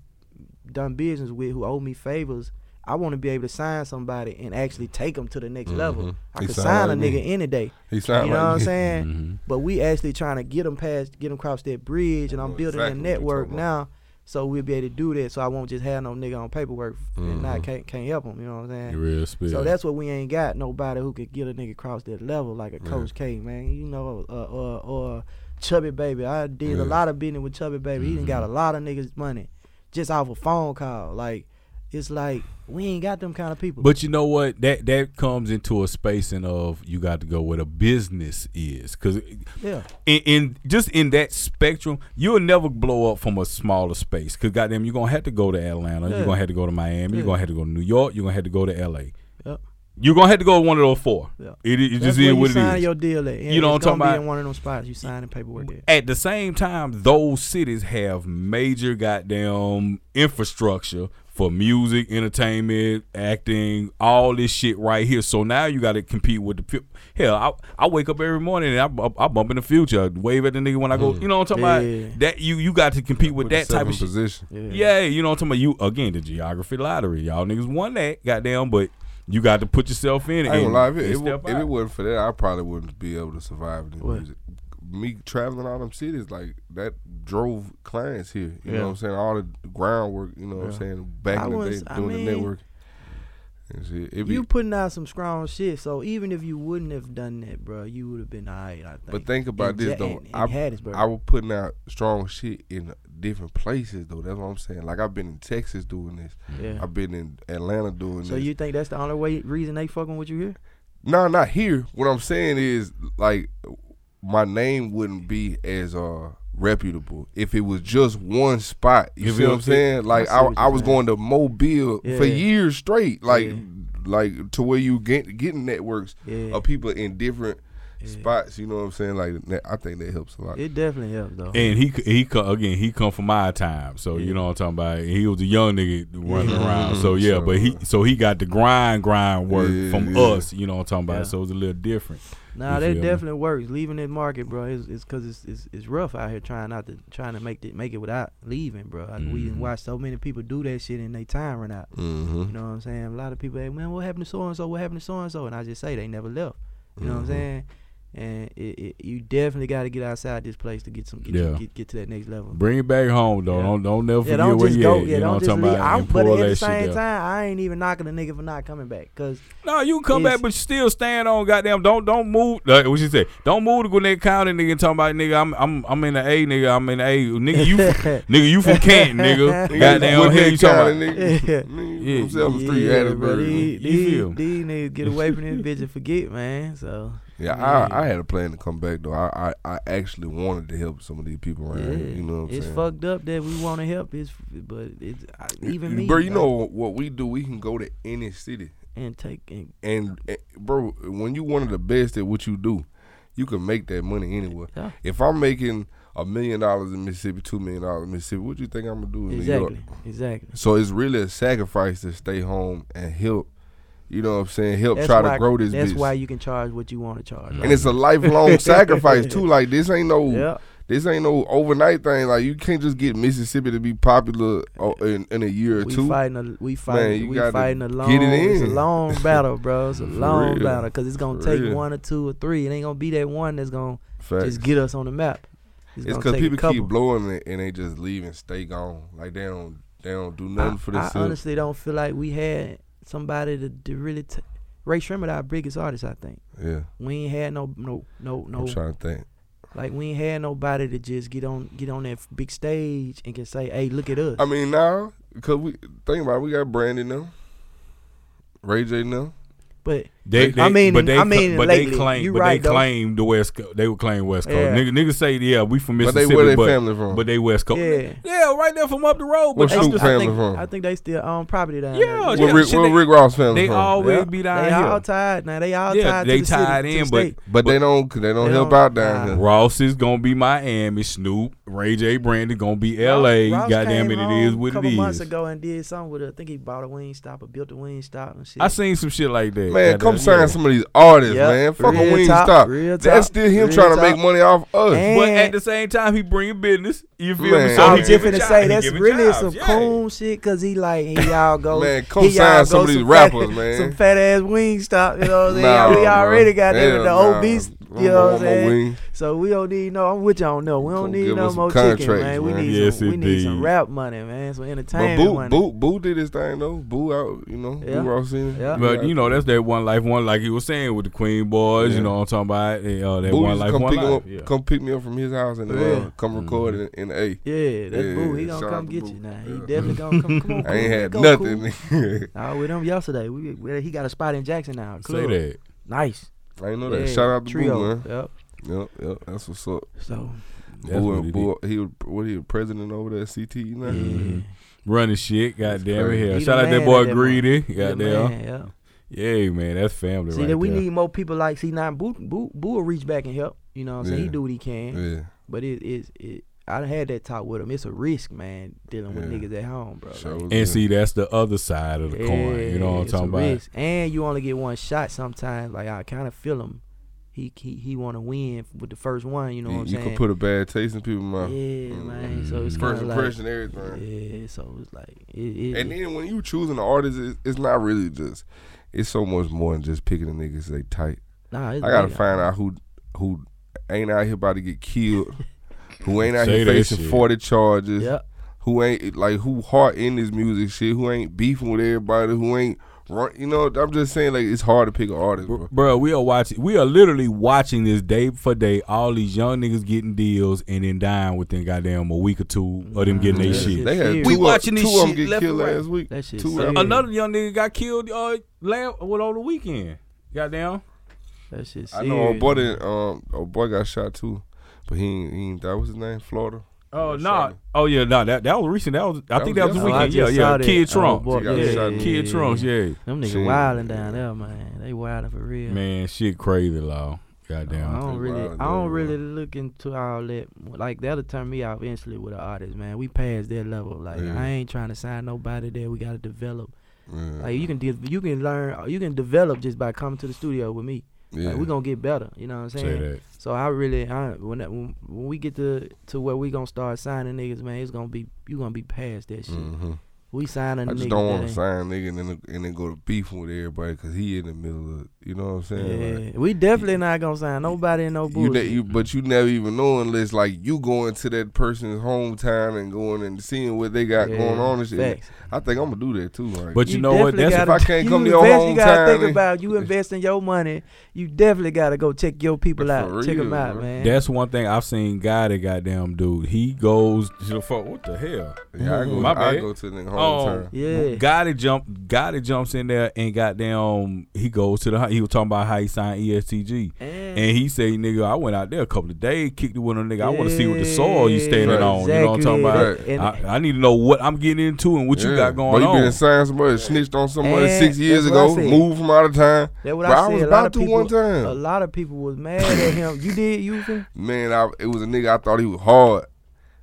S2: done business with who owe me favors. I want to be able to sign somebody and actually take them to the next level.
S1: Mhm.
S2: I
S1: He
S2: could sign
S1: like
S2: a
S1: me.
S2: nigga any day.
S1: He
S2: You know
S1: like
S2: what I'm
S1: me.
S2: saying?
S3: Mhm.
S2: But we actually trying to get them past, get them across that bridge, and
S1: I
S2: I'm building
S1: exactly
S2: a network now, so we'll be able to do that. So I won't just have no nigga on paperwork and not
S1: Mhm.
S2: can't can't help them. You know what I'm saying?
S3: Real spit.
S2: So that's what we ain't got. Nobody who could get a nigga across that level like a
S1: Yeah.
S2: Coach K, man. You know, uh, or or Chubbie Baby. I did
S1: Yeah.
S2: a lot of business with Chubbie Baby. He done got a
S3: Mhm.
S2: lot of niggas money just off a phone call. Like it's like we ain't got them kind of people.
S3: But you know what? That that comes into a spacing of you got to go where the business is, because
S2: yeah,
S3: in, in just in that spectrum, you'll never blow up from a smaller space. Cause goddamn, you're gonna have to go to Atlanta.
S2: Yeah.
S3: You're gonna have to go to Miami. You're gonna have to go to New York. You're gonna have to go to L.A.
S2: Yep.
S3: You're gonna have to go to one of those four.
S2: Yeah.
S3: It, it just is what it
S2: sign
S3: is.
S2: your deal at. And
S3: You know what I'm talking
S2: be
S3: about?
S2: in one of them spots you signing paperwork at.
S3: At the same time, those cities have major goddamn infrastructure for music, entertainment, acting, all this shit right here. So now you got to compete with the people. Hell, I, I wake up every morning and I, bu- I bump in the future, wave at the nigga when I go.
S1: Mm.
S3: You know what I'm talking
S2: Yeah.
S3: about? That you you got to compete with
S1: Put
S3: that type of
S1: in
S3: shit.
S1: position.
S3: Yeah, you know what I'm talking about. You again the geography lottery. Y'all niggas won that, goddamn, but you got to put yourself in it.
S1: I ain't gonna lie. If, it,
S3: and
S1: if,
S3: step
S1: if
S3: out.
S1: it wasn't for that, I probably wouldn't be able to survive in music. Me traveling all them cities like that drove clients here. You
S2: Yeah.
S1: know what I'm saying? All the groundwork. You know what I'm saying? Back
S2: I
S1: in the
S2: was-
S1: day,
S2: I
S1: doing
S2: mean,
S1: the network. Shit. It be,
S2: You putting out some strong shit. So even if you wouldn't have done that, bro, you would have been alright. I think.
S1: but think about
S2: In
S1: this
S2: Ja-
S1: though.
S2: in- in
S1: I
S2: Hattiesburg.
S1: I was putting out strong shit in different places though. That's what I'm saying. Like I've been in Texas doing this.
S2: yeah.
S1: I've been in Atlanta doing
S2: So
S1: this.
S2: So you think that's the only way reason they fucking with you here?
S1: No, not here. What I'm saying is like my name wouldn't be as uh reputable if it was just one spot. You
S3: If
S1: see what I'm saying? Like
S2: see
S1: I, I, was going to Mobile
S2: Yeah.
S1: for years straight. Like
S2: Yeah.
S1: like to where you get getting networks
S2: Yeah.
S1: of people in different
S2: Yeah.
S1: spots. You know what I'm saying? Like that, I think that helps a lot.
S2: It definitely helps though.
S3: And he he co- again he come from my time, so you know what I'm talking about. He was a young nigga running
S1: Yeah.
S3: around, so yeah.
S1: So,
S3: but he so he got the grind grind work
S1: Yeah,
S3: from
S1: yeah.
S3: us, you know what I'm talking about.
S2: Yeah.
S3: So it's a little different.
S2: Nah, that
S3: feel me?
S2: definitely works. Leaving that market, bro, is is because it's, it's it's rough out here trying not to trying to make it make it without leaving, bro. Like, We didn't watch so many people do that shit and they time run out.
S1: Mm-hmm.
S2: You know what I'm saying? A lot of people, hey, man, what happened to so and so? What happened to so and so? And I just say they never left. You know what I'm
S1: Mhm.
S2: saying? And it, it, you definitely got to get outside this place to get some get,
S3: Yeah.
S2: get, get to that next level.
S3: Bring it back home though.
S2: Yeah.
S3: Don't don't never
S2: Yeah,
S3: forget
S2: don't
S3: where
S2: just
S3: you
S2: go.
S3: at.
S2: Yeah,
S3: you know
S2: don't
S3: what I'm
S2: just
S3: talking
S2: leave.
S3: about.
S2: I'm, but at the
S3: shit
S2: same
S3: down.
S2: time, I ain't even knocking a nigga for not coming back. Cause
S3: No, you can come back, but you still stand on. Goddamn, don't don't move. Like what you say? Don't move to Gwinnett County, nigga. and Talking about nigga, I'm I'm I'm in the A, nigga. I'm in the A, nigga. You (laughs) nigga, you from Canton, nigga. (laughs) Goddamn,
S1: What
S3: here
S1: that
S3: you talking about?
S1: nigga,
S2: Yeah.
S1: nigga,
S3: Yeah.
S1: from Seventh Street,
S2: yeah,
S1: Hattiesburg,
S2: bro,
S1: man.
S2: these,
S3: You
S2: these niggas get away from this bitch and forget, man. So
S1: Yeah. I, I had a plan to come back though. I, I, I actually wanted to help some of these people around.
S2: yeah,
S1: here, You know what I'm
S2: it's
S1: saying?
S2: fucked up that we want to help. It's but it's I, even me,
S1: bro. You
S2: like,
S1: know what we do? We can go to any city,
S2: and take and
S1: and, eh, and bro, when you one of the best at what you do, you can make that money anywhere.
S2: Yeah.
S1: If I'm making a million dollars in Mississippi, two million dollars in Mississippi, what do you think I'm gonna do in New York?
S2: exactly, exactly.
S1: So it's really a sacrifice to stay home and help You know what I'm saying? Help
S2: That's
S1: try
S2: why,
S1: to grow this.
S2: That's
S1: bitch.
S2: why you can charge what you want to charge.
S1: and it's a lifelong (laughs) sacrifice too. (laughs) Like this ain't no
S2: yeah.
S1: this ain't no overnight thing. Like you can't just get Mississippi to be popular uh, in, in a year or
S2: We
S1: two.
S2: fighting a we fighting
S1: you
S2: we fighting a long
S1: it
S2: it's a long (laughs) battle, bro. It's a long
S1: real.
S2: battle because it's gonna
S1: For
S2: take
S1: real.
S2: one or two or three. It ain't gonna be that one that's gonna
S1: Facts.
S2: just get us on the map.
S1: It's because people keep blowing it and they just leave and stay gone. Like they don't they don't do nothing
S2: I,
S1: for
S2: I honestly don't feel like we had somebody to, to really. T- Rae Sremmurd, our biggest artist, I think.
S1: yeah,
S2: We ain't had no no no no
S1: I'm trying to think.
S2: like we ain't had nobody to just get on get on that big stage and can say, "Hey, look at us."
S1: I mean now because we think about it, we got Brandy now, Ray J now.
S2: but
S3: They, they,
S2: I mean,
S3: but they,
S2: I mean,
S3: but
S2: lately,
S3: they claim, but
S2: right,
S3: they claim the West. Co- they would claim West Coast.
S2: Yeah.
S3: Nigga, niggas say, yeah, we from
S1: But they
S3: Mississippi,
S1: where they
S3: but,
S1: family from?
S3: but they West Coast.
S2: yeah.
S3: Yeah, right there from up the road.
S1: Where
S3: But
S1: Snoop
S3: they,
S2: I
S1: family
S2: think,
S1: from?
S2: I think they still own property down
S3: Yeah,
S2: there.
S3: yeah.
S1: where Rick,
S3: shit,
S1: where
S3: they-
S1: Rick Ross family
S3: they
S1: from?
S3: always
S2: Yeah.
S3: be down
S2: They
S3: here.
S2: all tied now. They all
S3: Yeah,
S2: tied.
S3: they
S2: to the city,
S3: tied
S2: to the
S3: in, but-
S2: state.
S1: but they don't they don't
S2: They
S1: help
S2: don't-
S1: out down here.
S3: Ross is gonna be Miami. Snoop, Ray J. Brandy gonna be L.A. Goddamn it, it is
S2: home
S3: what
S2: a couple months ago and did something with it. I think he bought a Wingstop or built a Wingstop and shit.
S3: I seen some shit like that.
S1: Man, come
S3: yeah.
S1: Sign some of these artists,
S2: Yep.
S1: man. Fuck
S2: Real
S1: a wing
S2: talk,
S1: stop. That's still him
S2: real
S1: trying to make money off us.
S2: And-
S3: But at the same time, he bringing business. You feel
S1: Man.
S3: me? So
S2: I
S3: he
S2: was just
S3: giving
S2: finna
S3: jobs.
S2: say that's really
S3: jobs,
S2: some
S3: yeah.
S2: coon shit because he like he y'all go
S1: Man, come
S2: he
S1: sign
S2: all
S1: some
S2: go
S1: of these
S2: fat-
S1: rappers, (laughs) man.
S2: Some fat ass Wingstop, you know what I'm saying?
S1: Nah,
S2: we already got them
S1: Hell
S2: the
S1: nah.
S2: obese,
S1: I'm
S2: you know what I'm saying?
S1: wing.
S2: So we don't need no. I'm with you on no. We don't need no
S1: us some
S2: more chicken,
S1: contracts,
S2: man. We need
S3: Yes,
S2: some. We need some rap money, man. Some
S1: But
S2: entertainment
S1: Boo,
S2: money.
S1: Boo, Boo did his thing though. Boo out, you know.
S2: Yeah.
S1: Boo Ross in it.
S2: Yeah.
S3: But you know, that's that one life, one like he was saying with the Queen Boys.
S1: Yeah.
S3: You know what I'm talking about? Uh, that
S1: Boo
S3: one
S1: used to
S3: life,
S1: come
S3: one
S1: pick, him
S3: life.
S1: up,
S3: Yeah.
S1: come pick me up from his house and
S2: For
S1: uh,
S2: real.
S1: come record
S3: Mm-hmm.
S1: in, in the A.
S2: Yeah, that's
S1: Yeah,
S2: Boo. He gonna come get you now. He definitely gonna come. Come on, (laughs)
S1: I ain't had nothing. (laughs)
S2: I was with him yesterday. We, we he got a spot in Jackson now.
S3: Say that.
S2: Nice.
S1: I ain't know that.
S2: Yeah,
S1: Shout out to
S2: trio.
S1: Boo, man.
S2: Yep.
S1: Yep, yep. That's what's up.
S2: So
S3: That's
S1: Boo,
S3: what
S1: and Boo, he was what he was president over there at CTE now.
S3: Mhm. Running shit, goddamn
S1: crazy.
S3: it. Hell. Shout out that boy
S2: that
S3: Greedy.
S2: He the
S3: Goddamn.
S2: yeah.
S3: Yeah, man, that's family
S2: See
S3: right
S2: that we
S3: there.
S2: need more people like see now Boo Boo Boo will reach back and help. You know what I'm saying? He do what he can.
S1: Yeah,
S2: But it is it, I done had that talk with him. It's a risk, man, dealing with
S1: Yeah.
S2: niggas at home, bro.
S1: Sure
S2: Like,
S3: And
S1: good.
S3: see, that's the other side of the coin. You know what I'm talking about?
S2: risk. And you only get one shot sometimes. Like I kind of feel him. He he he want to win with the first one. You know
S1: you,
S2: what I'm
S1: you
S2: saying?
S1: You can put a bad taste in people's mouth.
S2: yeah, man. So it's
S3: Mm.
S1: First
S2: kind of like
S1: impression, everything.
S2: yeah. So it's like it, it,
S1: And then when you choosing an artist, it, it's not really just. It's so much more than just picking the niggas they tight.
S2: nah, it's
S1: I gotta
S2: big.
S1: find out who who ain't out here about to get killed, (laughs) who ain't out
S3: Say
S1: here facing
S3: shit.
S1: forty charges,
S2: Yep.
S1: who ain't like who heart in this music shit, who ain't beefing with everybody, who ain't run. You know, I'm just saying like it's hard to pick an artist, bro.
S3: Bro, we are watching. We are literally watching this day for day. All these young niggas getting deals and then dying within goddamn a week or two of them getting their
S2: Yeah.
S3: shit.
S1: They had
S2: We
S1: two, of-
S3: watching this
S1: two of them
S3: shit
S1: get
S3: left
S1: killed
S3: and right.
S1: last week.
S2: That shit
S1: Two
S3: Another young nigga got killed uh last what on the weekend. Goddamn.
S2: That shit.
S1: I know a boy that um a boy got shot too, but he ain't, he ain't that was his name Florida.
S3: Oh no!
S1: shot him.
S3: Oh yeah, no. That that was recent. That was. I
S1: That
S3: think
S1: was
S3: that was the
S1: yesterday.
S2: Oh,
S3: weekend. Yeah, yeah.
S2: saw that.
S3: Kid
S2: Oh,
S3: Trump.
S2: boy,
S1: He
S2: yeah,
S1: shot.
S2: yeah,
S3: Kid
S2: yeah.
S3: Trunks. Yeah.
S2: Them niggas
S1: Shit.
S2: wilding down there, man. They wilding for real.
S3: Man, shit crazy, law. Goddamn.
S2: I
S1: don't
S2: really, I don't
S1: down
S2: really
S1: there.
S2: look into all that. Like that'll turn me out eventually with an artist, man. We passed that level. Like
S1: Yeah.
S2: I ain't trying to sign nobody there. We got to develop.
S1: Yeah.
S2: Like you can, de- you can learn, you can develop just by coming to the studio with me.
S1: yeah.
S2: Like we gonna get better. You know what I'm
S3: Say
S2: saying?
S3: that.
S2: So I really, I, when, that, when when we get to to where we gonna start signing niggas, man, it's gonna be you gonna be past that shit.
S1: hmm
S2: We signing
S1: I
S2: niggas.
S1: just don't want to sign nigga and then and then go to beef with everybody because he in the middle of you know what I'm saying.
S2: Yeah,
S1: Like,
S2: we definitely not gonna sign nobody in no
S1: you,
S2: bullshit.
S1: ne- you but you never even know unless like you going to that person's hometown and going and seeing what they got
S2: Yeah,
S1: going on and shit.
S2: facts.
S1: I think I'm gonna do that too. Like,
S3: But you, know what? That's
S2: gotta,
S1: if I can't
S2: you
S1: come to your
S2: invest, You gotta think
S1: then-
S2: about you investing your money. You definitely gotta go check your people
S1: For
S2: out. check them out,
S1: bro.
S2: man.
S3: That's one thing I've seen. Guy that goddamn dude. He goes to the fuck. What the hell?
S1: yeah, I go,
S3: My
S1: I
S3: bad.
S1: go to the nigga
S3: Oh,
S1: hometown.
S2: yeah.
S3: Guy that jump. Guy that jumps in there and goddamn. He goes to the. He was talking about how he signed EST Gee.
S2: and,
S3: And he said, nigga, I went out there a couple of days, kicked it with a nigga. I want to see what the soil you standing
S1: Right.
S3: on. You know what I'm talking about?
S1: Right.
S2: And-
S3: I, I need to know what I'm getting into and what you got going
S1: Bro, you
S3: on.
S1: been signed somebody, snitched on somebody
S2: And
S1: six years
S2: that's what I
S1: ago,
S2: said.
S1: moved from out of town.
S2: That's what
S1: Bro,
S2: I
S1: I was about to
S2: people,
S1: one time.
S2: A lot of people was mad at him. You did, you feel?
S1: Man, I, it was a nigga I thought he was hard.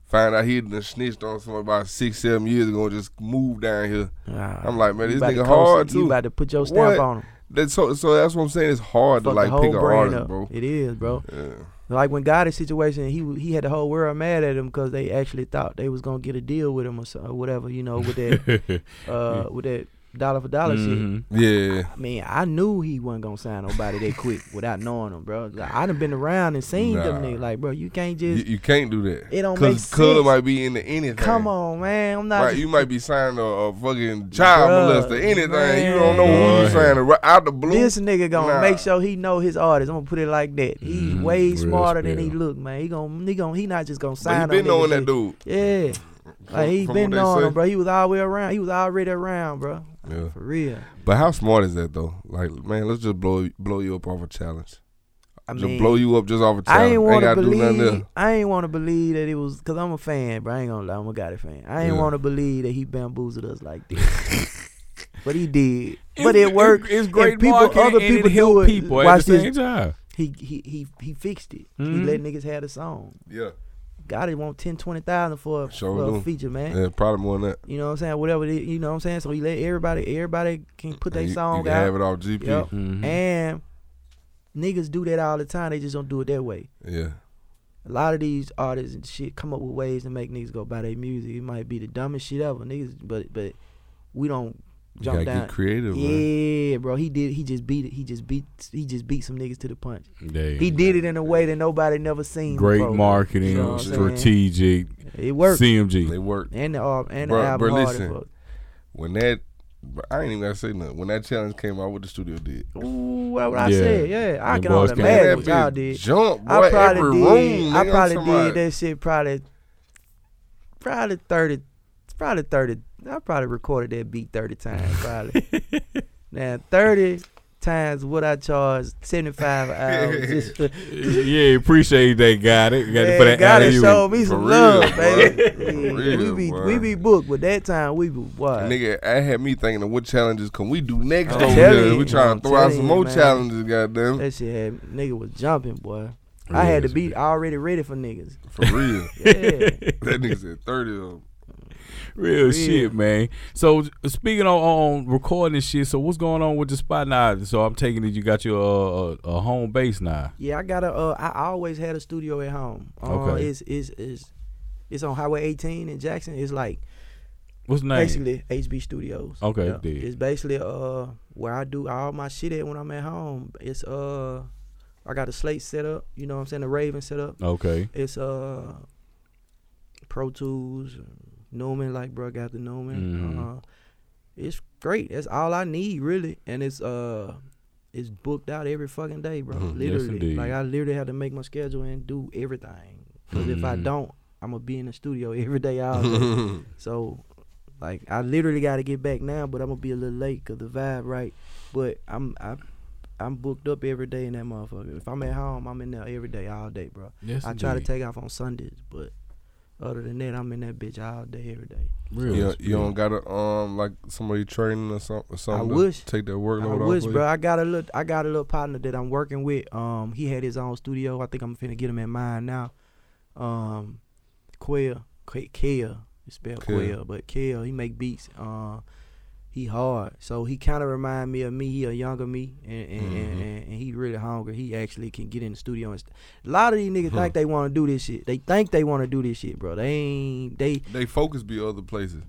S1: find out he done snitched on somebody about six, seven years ago, and just moved down here.
S2: Ah,
S1: I'm like, man, this
S2: about to
S1: nigga
S2: co-
S1: hard
S2: You
S1: too.
S2: about to put your stamp
S1: What?
S2: on him.
S1: That's so, so that's what I'm saying. It's hard
S2: Fuck
S1: to like pick an artist,
S2: up.
S1: bro.
S2: It is, bro.
S1: Yeah.
S2: Like when Gotti's situation, he he had the whole world mad at him because they actually thought they was gonna get a deal with him or, so, or whatever, you know, with that (laughs) uh with that dollar for dollar shit.
S3: Mhm.
S1: Yeah.
S2: I mean, I knew he wasn't gonna sign nobody that quick (laughs) without knowing him, bro. Like, I done been around and seen them
S1: Nah.
S2: niggas. Like, bro, you can't just
S1: you can't do that.
S2: It don't
S1: Cause
S2: make
S1: Cuz
S2: sense.
S1: might be into anything.
S2: come on, man. I'm not.
S1: Right, you might be signing a, a fucking child
S2: Bruh,
S1: molester, anything. You don't know who you
S3: man.
S1: signing right out the blue.
S2: this nigga gonna
S1: Nah.
S2: make sure he know his artist. I'm gonna put it like that. He's
S3: Mhm.
S2: way
S3: Real
S2: smarter than he look, man. He gonna he gonna he not just gonna
S1: but
S2: sign.
S1: he been
S2: on
S1: knowing
S2: niggas
S1: that dude.
S2: Yeah. Like he
S1: From
S2: been
S1: what
S2: knowing
S1: say.
S2: him, bro. He was all the way around. He was already around, bro.
S1: Yeah.
S2: For real.
S1: But how smart is that though? Like, man, let's just blow blow you up off a challenge.
S2: I
S1: just
S2: mean,
S1: blow you up just off a challenge.
S2: I ain't want to
S1: do nothing
S2: believe. I ain't want to believe that it was because I'm a fan, bro. I ain't gonna lie, I'm a Gotti fan. I ain't
S1: Yeah.
S2: want to believe that he bamboozled us like (laughs) this, but he did.
S3: It's-
S2: but it worked.
S3: It's great
S2: And people-
S3: marketing
S2: other
S3: and
S2: people
S3: it help
S2: do it.
S3: people at
S2: Watch
S3: the
S2: this.
S3: same time.
S2: He he he he fixed it. He
S3: Mhm.
S2: let niggas have the song.
S1: Yeah.
S2: Gotti want 10, 20,000 for a,
S1: Sure
S2: for a feature, man.
S1: Yeah, probably more than that.
S2: You know what I'm saying? Whatever, they, you know what I'm saying. So he let everybody, everybody can put their song
S1: you can
S2: out.
S1: have it off GP.
S2: Yep.
S3: Mhm.
S2: And niggas do that all the time. They just don't do it that way.
S1: Yeah.
S2: A lot of these artists and shit come up with ways to make niggas go buy their music. It might be the dumbest shit ever, niggas. But but we don't
S1: You
S2: jump
S1: gotta
S2: down.
S1: get creative, man.
S2: Yeah, bro. He did. He just beat it. He just beat. He just beat some niggas to the punch.
S3: There you
S2: He
S3: go.
S2: did it in a way that nobody never seen.
S3: Great
S2: before.
S3: marketing,
S2: You know what I'm saying?
S3: strategic,
S2: It worked.
S3: CMG.
S1: They work.
S2: And the uh, and
S1: Bruh,
S2: the album
S1: bruh,
S2: hard as
S1: listen. When that, I ain't even gotta say nothing. When that challenge came out, what the studio did.
S2: Ooh, what, what I
S3: Yeah.
S2: said, yeah, I
S3: Them
S2: can
S3: boys
S2: only imagine what
S1: that
S2: y'all did.
S1: Jump, boy.
S2: I probably
S1: every
S2: did.
S1: room.
S2: I probably did that shit. Probably, probably thirty, probably thirty. I probably recorded that beat thirty times. Probably. (laughs) now thirty times what I charge seventy five hours. (laughs) For,
S3: yeah, appreciate that. Got it. Got it for
S2: Man,
S3: that
S2: gotta
S3: alley-oop.
S2: show me some
S1: real,
S2: love,
S1: boy.
S2: baby. Yeah,
S1: real,
S2: we be
S1: boy.
S2: we be booked, but that time we be boy.
S1: Nigga, I had me thinking of what challenges can we do next
S2: I'm
S1: over here.
S2: you,
S1: We trying to throw out some
S2: you,
S1: more
S2: man.
S1: challenges, goddamn.
S2: That shit had nigga was jumping, boy. I had to be already ready for niggas.
S1: For real. (laughs)
S2: Yeah.
S1: that nigga said 30 of them.
S3: Real
S2: Real.
S3: shit, man. So speaking on, on recording shit, so what's going on with the spot now? So I'm taking it you got your uh, a, a home base now.
S2: Yeah, I got a. Uh, I always had a studio at home. Uh,
S3: Okay.
S2: It's it's it's it's on Highway 18 in Jackson. It's like
S3: What's the name?
S2: basically HB Studios.
S3: Okay,
S2: Yeah. It's basically uh where I do all my shit at when I'm at home. It's uh I got a slate set up. You know what I'm saying? The Raven set up.
S3: Okay.
S2: It's uh Pro Tools, Neumann, like bro got the Neumann.
S3: Mhm.
S2: Uh, it's great. That's all I need really, and it's uh it's booked out every fucking day, bro.
S1: Mhm.
S2: Literally,
S3: indeed.
S2: like I literally have to make my schedule and do everything. Cause if I
S3: Mhm.
S2: don't, I'm gonna be in the studio every day all day. (laughs) so, like I literally got to get back now, but I'm gonna be a little late cause the vibe right. But I'm I. I'm booked up every day in that motherfucker. If I'm at home, I'm in there every day, all day, bro.
S3: Yes,
S2: I try to take off on Sundays, but other than that, I'm in that bitch all day, every day.
S3: Real.
S1: You, you don't got to, um, like somebody training or something, or something to
S2: wish.
S1: take that
S2: I
S1: workload off
S2: wish,
S1: of
S2: bro.
S1: you?
S2: I got a little, I got a little partner that I'm working with. Um, he had his own studio. I think I'm finna get him in mine now. Um, Quail, K- Kale, it's spelled
S1: Kale.
S2: Quail, but Kale, he make beats. Uh, he hard, so he kind of remind me of me. He a younger me, and and, and,
S1: Mhm.
S2: and, and he really hungry. He actually can get in the studio and. St- a lot of these niggas
S1: Huh.
S2: think they want to do this shit. They think they want to do this shit, bro. They ain't. They
S1: They focus be other places.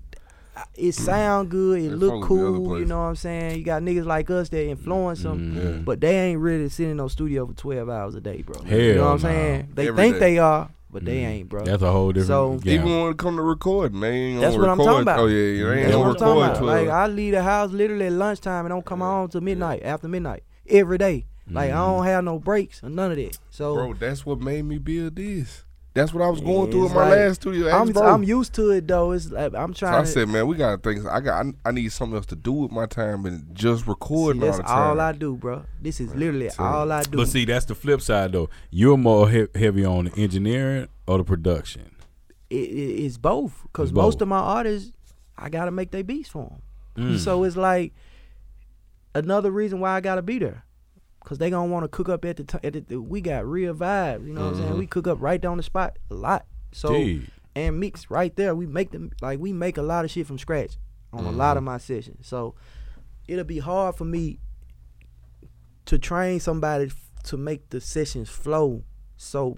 S2: it sound good, it
S1: They
S2: look
S1: focus the other
S2: cool, you know what I'm saying? You got niggas like us that influence them,
S3: Mhm.
S1: Yeah.
S2: but they ain't really sitting in no studio for 12 hours a day, bro.
S3: Hell
S2: you know what I'm
S3: nah.
S2: saying? They
S1: Every
S2: think
S1: day.
S2: they are, but they
S3: Mhm.
S2: ain't, bro.
S3: That's a whole different
S2: So-
S3: game.
S1: Even when it come to recording, they ain't
S2: That's
S1: gonna
S2: what I'm talking about.
S1: Oh yeah, yeah, they ain't
S3: That's
S2: That's
S1: gonna
S2: what I'm talking about.
S1: till
S2: Like I leave the house literally at lunchtime and don't come
S1: Yeah.
S2: home till midnight, after midnight, every day. Like I
S3: Mhm.
S2: don't have no breaks or none of that. So
S1: bro. That's what made me build this. That's what I was going
S2: Yeah,
S1: through in my
S2: like-
S1: last studio.
S2: I'm I'm used to it though. It's like I'm
S1: so
S2: trying
S1: I said, man, we gotta think. I got. I, I need something else to do with my time and just
S2: see,
S1: recording all
S2: that's
S1: the time.
S2: all I do, bro. This is literally
S1: So-
S2: all I do.
S3: But see, that's the flip side though. You're more he- heavy on the engineering or the production.
S2: it, it, it's both because most
S3: both.
S2: of my artists I gotta make their beats for them.
S3: Mm.
S2: So it's like another reason why I gotta be there, cause they gonna want to cook up at the time. At the, we got real vibes, you know what I'm saying?
S1: Mhm.
S2: We cook up right down the spot a lot. So
S3: Gee.
S2: and mix right there. We make them like we make a lot of shit from scratch on a lot of my sessions. So it'll be hard for me to train somebody f- to make the sessions flow. So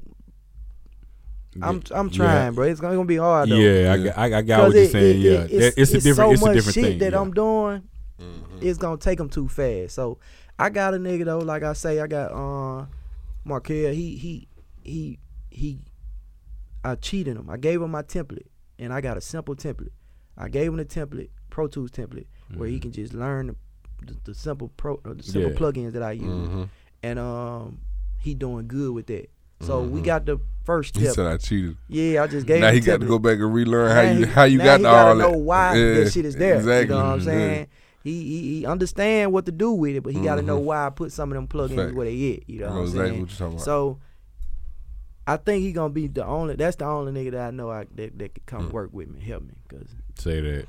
S2: I'm I'm
S3: Yeah.
S2: trying, bro. It's gonna, be hard though.
S3: Yeah, I,
S1: Yeah.
S3: got- I, I got what you're
S2: it-
S3: saying.
S2: it-
S3: yeah,
S2: it-
S3: That- it's, a different.
S2: so
S3: it's a
S2: much
S3: different
S2: shit
S3: thing.
S2: that
S3: yeah.
S2: I'm doing.
S1: Mhm.
S2: It's gonna take them too fast. So I got a nigga though. Like I say, I got uh Markel. He he he he. I cheated him. I gave him my template, and I got a simple template. I gave him the template, Pro Tools template, where he can just learn the, the, simple pro, uh, the simple
S3: Yeah.
S2: plugins that I use,
S1: Mhm.
S2: and um he doing good with that. So we
S1: Mhm.
S2: got the first
S1: He said I cheated.
S2: Yeah, I just gave
S1: now
S2: him
S1: he got to go back and relearn
S2: Now
S1: how you
S2: he-
S1: how you
S2: now
S1: got
S2: he
S1: to all
S2: know
S1: that.
S2: why
S1: Yeah,
S2: that shit is there.
S1: Exactly.
S2: You know what I'm
S1: Yeah.
S2: He, he he understand what to do with it, but he got to know why I put some of them plugins where they at. You know
S1: know
S2: I'm
S1: exactly
S2: saying?
S1: what you're talking about.
S2: So I think he gonna be the only. That's the only nigga that I know I, that that could come
S1: Mm.
S2: work with me, help me, cause
S3: Say that.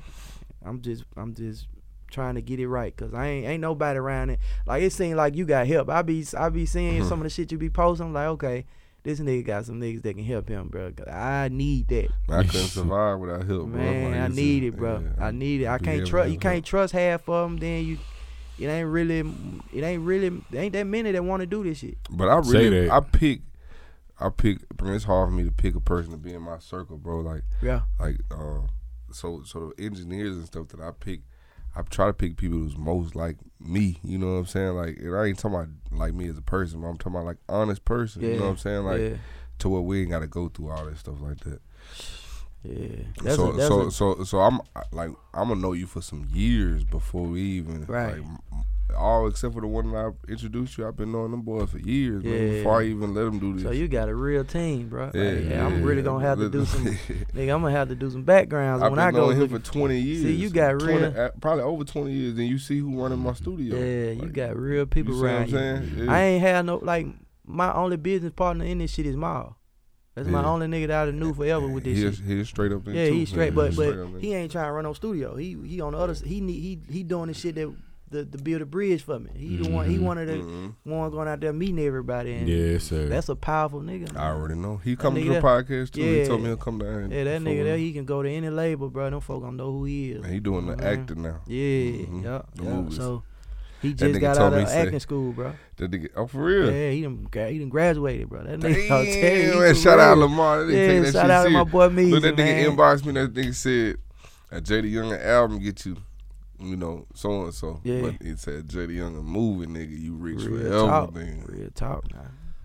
S2: I'm just I'm just trying to get it right, cause I ain't ain't nobody around it. Like it seems like you got help. I be I be seeing
S1: Mhm.
S2: some of the shit you be posting. I'm like, okay, this nigga got some niggas that can help him, bro. 'cause I need that.
S1: I couldn't survive without help, bro.
S2: Man,
S1: Like,
S2: I need it, bro.
S1: yeah,
S2: I need it. I
S1: do
S2: can't trust. You
S1: with
S2: can't
S1: help.
S2: trust half of them. Then you, it ain't really. It ain't really. There ain't that many that want to do this shit.
S1: But I
S3: Say
S1: really,
S3: that.
S1: I pick, I pick. Man, it's hard for me to pick a person to be in my circle, bro. Like,
S2: Yeah.
S1: like, uh, so, so the engineers and stuff that I pick, I try to pick people who's most like me. You know what I'm saying? Like, and I ain't talking about like me as a person, but I'm talking about like honest person. You know what I'm saying? Like,
S2: yeah.
S1: to where we ain't got to go through all this stuff like that.
S2: Yeah. That's
S1: so,
S2: a,
S1: so,
S2: a,
S1: so, so I'm like, I'm gonna know you for some years before we even
S2: Right.
S1: Like, all except for the one that I introduced you, I've been knowing them boys for years, man. Before I even let them do this.
S2: so you got a real team, bro. Like,
S1: Yeah,
S2: yeah, I'm
S1: yeah,
S2: really gonna have to do (laughs) some. nigga, I'm gonna have to do some backgrounds
S1: I've
S2: when
S1: been
S2: I go.
S1: knowing him for 20 years.
S2: See, you got
S1: 20
S2: real-
S1: uh, probably over 20 years, and you see who running my studio.
S2: yeah, you got real people
S1: you see what I'm
S2: around you.
S1: Yeah.
S2: I ain't had no like. My only business partner in this shit is Mal. That's my only nigga that I knew forever with this
S1: He's
S2: shit.
S1: he's straight up
S2: Yeah, he's straight, but
S1: straight
S2: but
S1: there.
S2: he ain't trying to run no studio. He he on the other. He need he he doing the shit that the the build a bridge for me. He the one. He one of the
S1: Mhm.
S2: one going out there meeting everybody. And
S3: Yes, sir.
S2: that's a powerful nigga.
S1: I already know. He come to the
S2: that-
S1: podcast too. He told me he'll come down.
S2: Yeah, that
S1: before
S2: nigga
S1: we-
S2: there, he can go to any label, bro. Them folk gonna know who he is.
S1: Man, he doing the actor now.
S2: Yeah,
S1: Mhm.
S2: yeah,
S1: The
S2: yeah.
S1: movies.
S2: So he just got out of
S1: he said-
S2: acting school, bro.
S1: That nigga, oh for real.
S2: Yeah, he done, gra- he done graduated, bro. That nigga, (laughs) I'll you,
S1: man,
S2: for
S1: shout out. Lamar. That
S2: Yeah,
S1: take that
S2: shout
S1: shit
S2: out to my boy Meezy,
S1: Look, that
S2: man.
S1: nigga inboxed me. That nigga said, "A JD Young album get you, you know, so and so."
S2: Yeah.
S1: But it said JD Young a movie, nigga. You rich
S2: Real
S1: forever,
S2: talk,
S1: nigga.
S2: real talk, nah.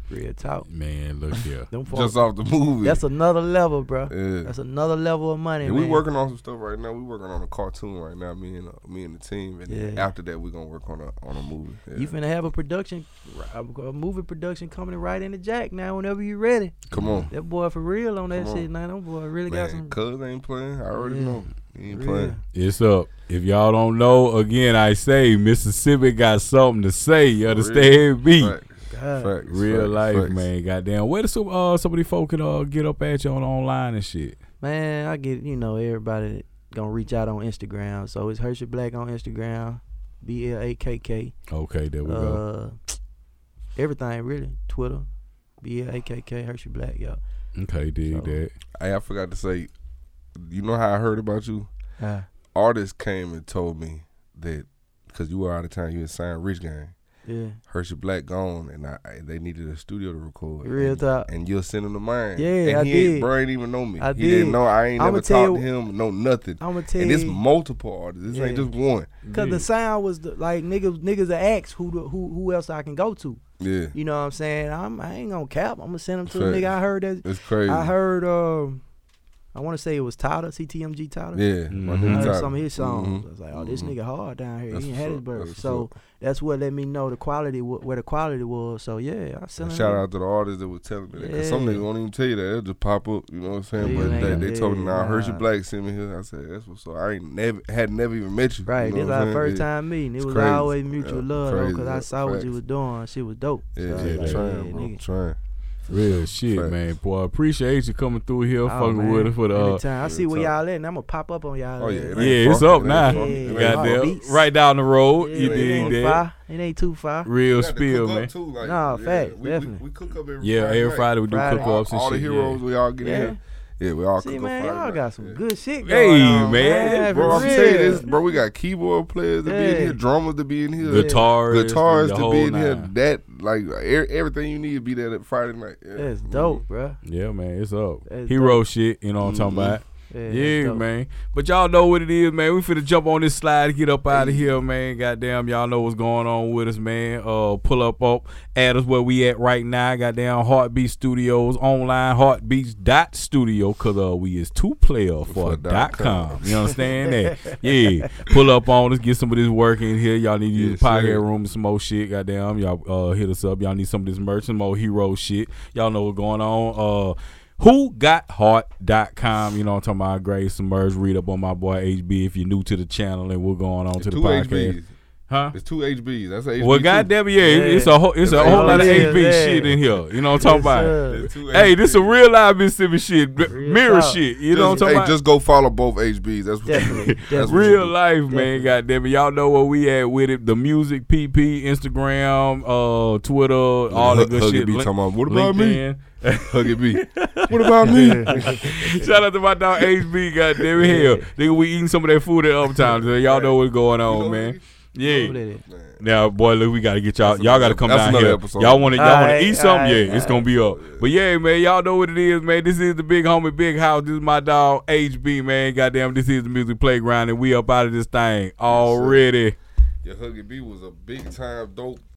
S2: real talk.
S3: Man, look (laughs) here.
S2: Them folk,
S1: Just off the movie.
S2: that's another level, bro.
S1: yeah.
S2: That's another level of money,
S1: Yeah,
S2: man.
S1: we working on some stuff right now. We working on a cartoon right now. Me and uh, me and the team, and
S2: Yeah.
S1: after that, we gonna work on a on a movie. Yeah.
S2: You finna have a production, a a movie production coming right into jack now. Whenever you ready,
S1: Come on,
S2: that boy for real on that
S1: Come on.
S2: shit. Now, that boy really got
S1: man.
S2: some.
S1: Cuz ain't playing. I already
S2: Yeah.
S1: know. He ain't playing.
S3: It's up. If y'all don't know, again, I say Mississippi got something to say. You understand me?
S1: Facts,
S2: God.
S1: facts,
S3: Real
S1: facts,
S3: life,
S1: facts.
S3: man. Goddamn. Where do some uh some of these folk can uh, get up at you on online and shit?
S2: Man, I get you know everybody gonna reach out on Instagram. So it's Hershey Blakk on Instagram, B L A K K.
S3: Okay, there we go.
S2: Uh, everything really. Twitter, B L A K K Hershey Blakk. Yeah.
S3: Okay, dig
S2: so-
S3: that.
S1: Hey, I forgot to say. You know how I heard about you?
S2: Uh,
S1: Artists came and told me that because you were out of town, you had signed Rich Gang.
S2: yeah.
S1: Hershey Blakk gone, and I, I- they needed a studio to record.
S2: Real
S1: and,
S2: talk.
S1: And you'll send him to mine.
S2: Yeah,
S1: and
S2: I
S1: he
S2: did.
S1: Ain't, bro ain't even know me.
S2: I
S1: he
S2: did.
S1: didn't know. I ain't
S2: I'ma
S1: never talked to him. No nothing.
S2: I'm gonna tell
S1: And it's multiple artists. This ain't just one.
S2: Cause
S3: Yeah.
S2: the sound was the, like niggas niggas that ask who the, who who else I can go to.
S1: Yeah,
S2: You know what I'm saying? I'm I ain't gonna cap. I'm gonna send them to a nigga I heard that
S1: it's crazy.
S2: I heard um I wanna say it was Tyler, CTMG Tyler.
S1: Yeah,
S3: Mhm.
S2: I
S1: nigga
S2: heard
S1: Tyler.
S2: some of his songs.
S1: Mhm.
S2: I was like, oh, this
S1: Mhm.
S2: nigga hard down here.
S1: That's
S2: he in
S1: what's up.
S2: Hattiesburg.
S1: That's
S2: So
S1: up.
S2: that's what let me know the quality where the quality was. So yeah, I sent
S1: shout out to the artists that was telling me that. Cause some
S2: Yeah.
S1: niggas won't even tell you that. They'll just pop up. You know what I'm saying?
S2: Yeah,
S1: but
S2: man.
S1: they, they told me,
S2: Yeah,
S1: nah, Hershey
S2: nah.
S1: Black sent me here. I said, that's what's up. I ain't never, had never even met you.
S2: Right,
S1: You know
S2: this
S1: what I'm
S2: our
S1: saying?
S2: first
S1: Yeah.
S2: time meeting. It
S1: It's
S2: was
S1: crazy.
S2: always mutual
S1: Yeah,
S2: love
S1: crazy,
S2: because I
S1: yeah,
S2: saw what you
S1: facts.
S2: was doing. Shit was dope.
S1: Yeah,
S2: So I was
S1: yeah, trying,
S2: yeah,
S1: bro. Trying.
S3: Real shit,
S1: Facts.
S3: man. Boy, I appreciate you coming through here,
S2: Oh,
S3: fucking
S2: man.
S3: with us for the. Uh,
S2: Anytime. I see where y'all at, and I'm gonna pop up on y'all.
S1: Oh, yeah, it
S3: yeah, it's up
S1: It
S3: now.
S1: far.
S2: Yeah, yeah.
S1: far.
S3: Goddamn, right down the road.
S2: Yeah,
S3: you
S2: it
S3: dig
S2: ain't
S3: that?
S2: far. It ain't too far.
S3: Real
S1: We got to
S3: spill, man.
S1: Too, like,
S2: Nah,
S1: yeah,
S2: facts,
S1: we,
S2: definitely.
S1: We, we cook up every
S3: Yeah,
S1: Friday
S3: every. Friday we do
S2: Friday.
S3: cook
S1: all,
S3: ups and
S1: all
S3: shit.
S1: the
S3: yeah.
S1: heroes we all get in
S2: Yeah.
S1: here. Yeah, we all
S2: See,
S1: could
S2: man, y'all got some good shit
S3: Hey,
S2: on,
S3: man.
S1: Bro, I'm saying this, bro. We got keyboard players to be in here, drummers to be in here,
S3: Guitars,
S1: guitars to be in here. That like e- everything you need to be there at Friday night. Yeah.
S2: That's dope, bro.
S3: Yeah, man, it's up.
S2: That's
S3: Hero shit, you know what I'm talking
S1: Mhm.
S3: about?
S2: Yeah,
S3: Yeah, man. But y'all know what it is, man. We finna jump on this slide get up out of here, man. Goddamn, y'all know what's going on with us, man. Uh, pull up up, add us where we at right now. Goddamn, Heartbeat Studios online, Heartbeatz dot studio, cause uh we is two player for
S1: For
S3: dot
S1: dot
S3: com.
S1: com.
S3: You understand that? (laughs) Yeah. Pull up on us, get some of this work in here. Y'all need to use
S1: Yes,
S3: the podcast
S1: sir.
S3: room and some more shit. Goddamn, y'all uh hit us up. Y'all need some of this merch, some more hero shit. Y'all know what's going on. Uh who got heart.com, you know what I'm talking about. Grade some merch, read up on my boy HB if you're new to the channel and we're going on to the podcast.
S1: HBs.
S3: Huh?
S1: It's two HBs. That's a HB.
S3: Well, goddamn, yeah, it- it's a whole, it's a whole lot of HB
S2: yeah.
S3: shit in here. You know what I'm talking
S2: Yes,
S3: about?
S2: sir.
S1: Two
S3: Hey, this is
S1: a
S3: real live Mississippi shit, b-
S2: Real
S3: mirror
S2: talk.
S3: shit. You know what I'm
S1: Just,
S3: talking
S1: hey,
S3: about?
S1: just go follow both HBs. That's what
S2: Definitely,
S1: you do. (laughs) That's
S2: definitely.
S1: what you
S3: Real
S1: do.
S3: life, man.
S2: Definitely.
S3: Goddamn it. Y'all know where we at with it. The music, PP, Instagram, uh, Twitter, all the good
S1: Hug
S3: shit.
S1: it be
S3: Link-
S1: talking about, what about me?
S3: LinkedIn.
S1: Hug it be. What about me? (laughs)
S3: Shout out to my dog HB, goddamn it. Hell, nigga, we eating some of that food at uptown. So y'all know what's going on,
S1: You know
S3: man. Yeah.
S2: What it is?
S1: Man.
S3: Now, boy, look, we gotta get y'all.
S1: That's
S3: y'all gotta come
S1: that's
S3: down here.
S1: episode.
S3: Y'all want to, y'all want
S2: Alright,
S3: to eat something?
S2: alright,
S3: yeah, it's gonna be up. But yeah, man, y'all know what it is, man. This is the big homie, big house. This is my dog HB, man. Goddamn, this is the music playground, and we up out of this thing already.
S1: Your Huggy B was a big time dope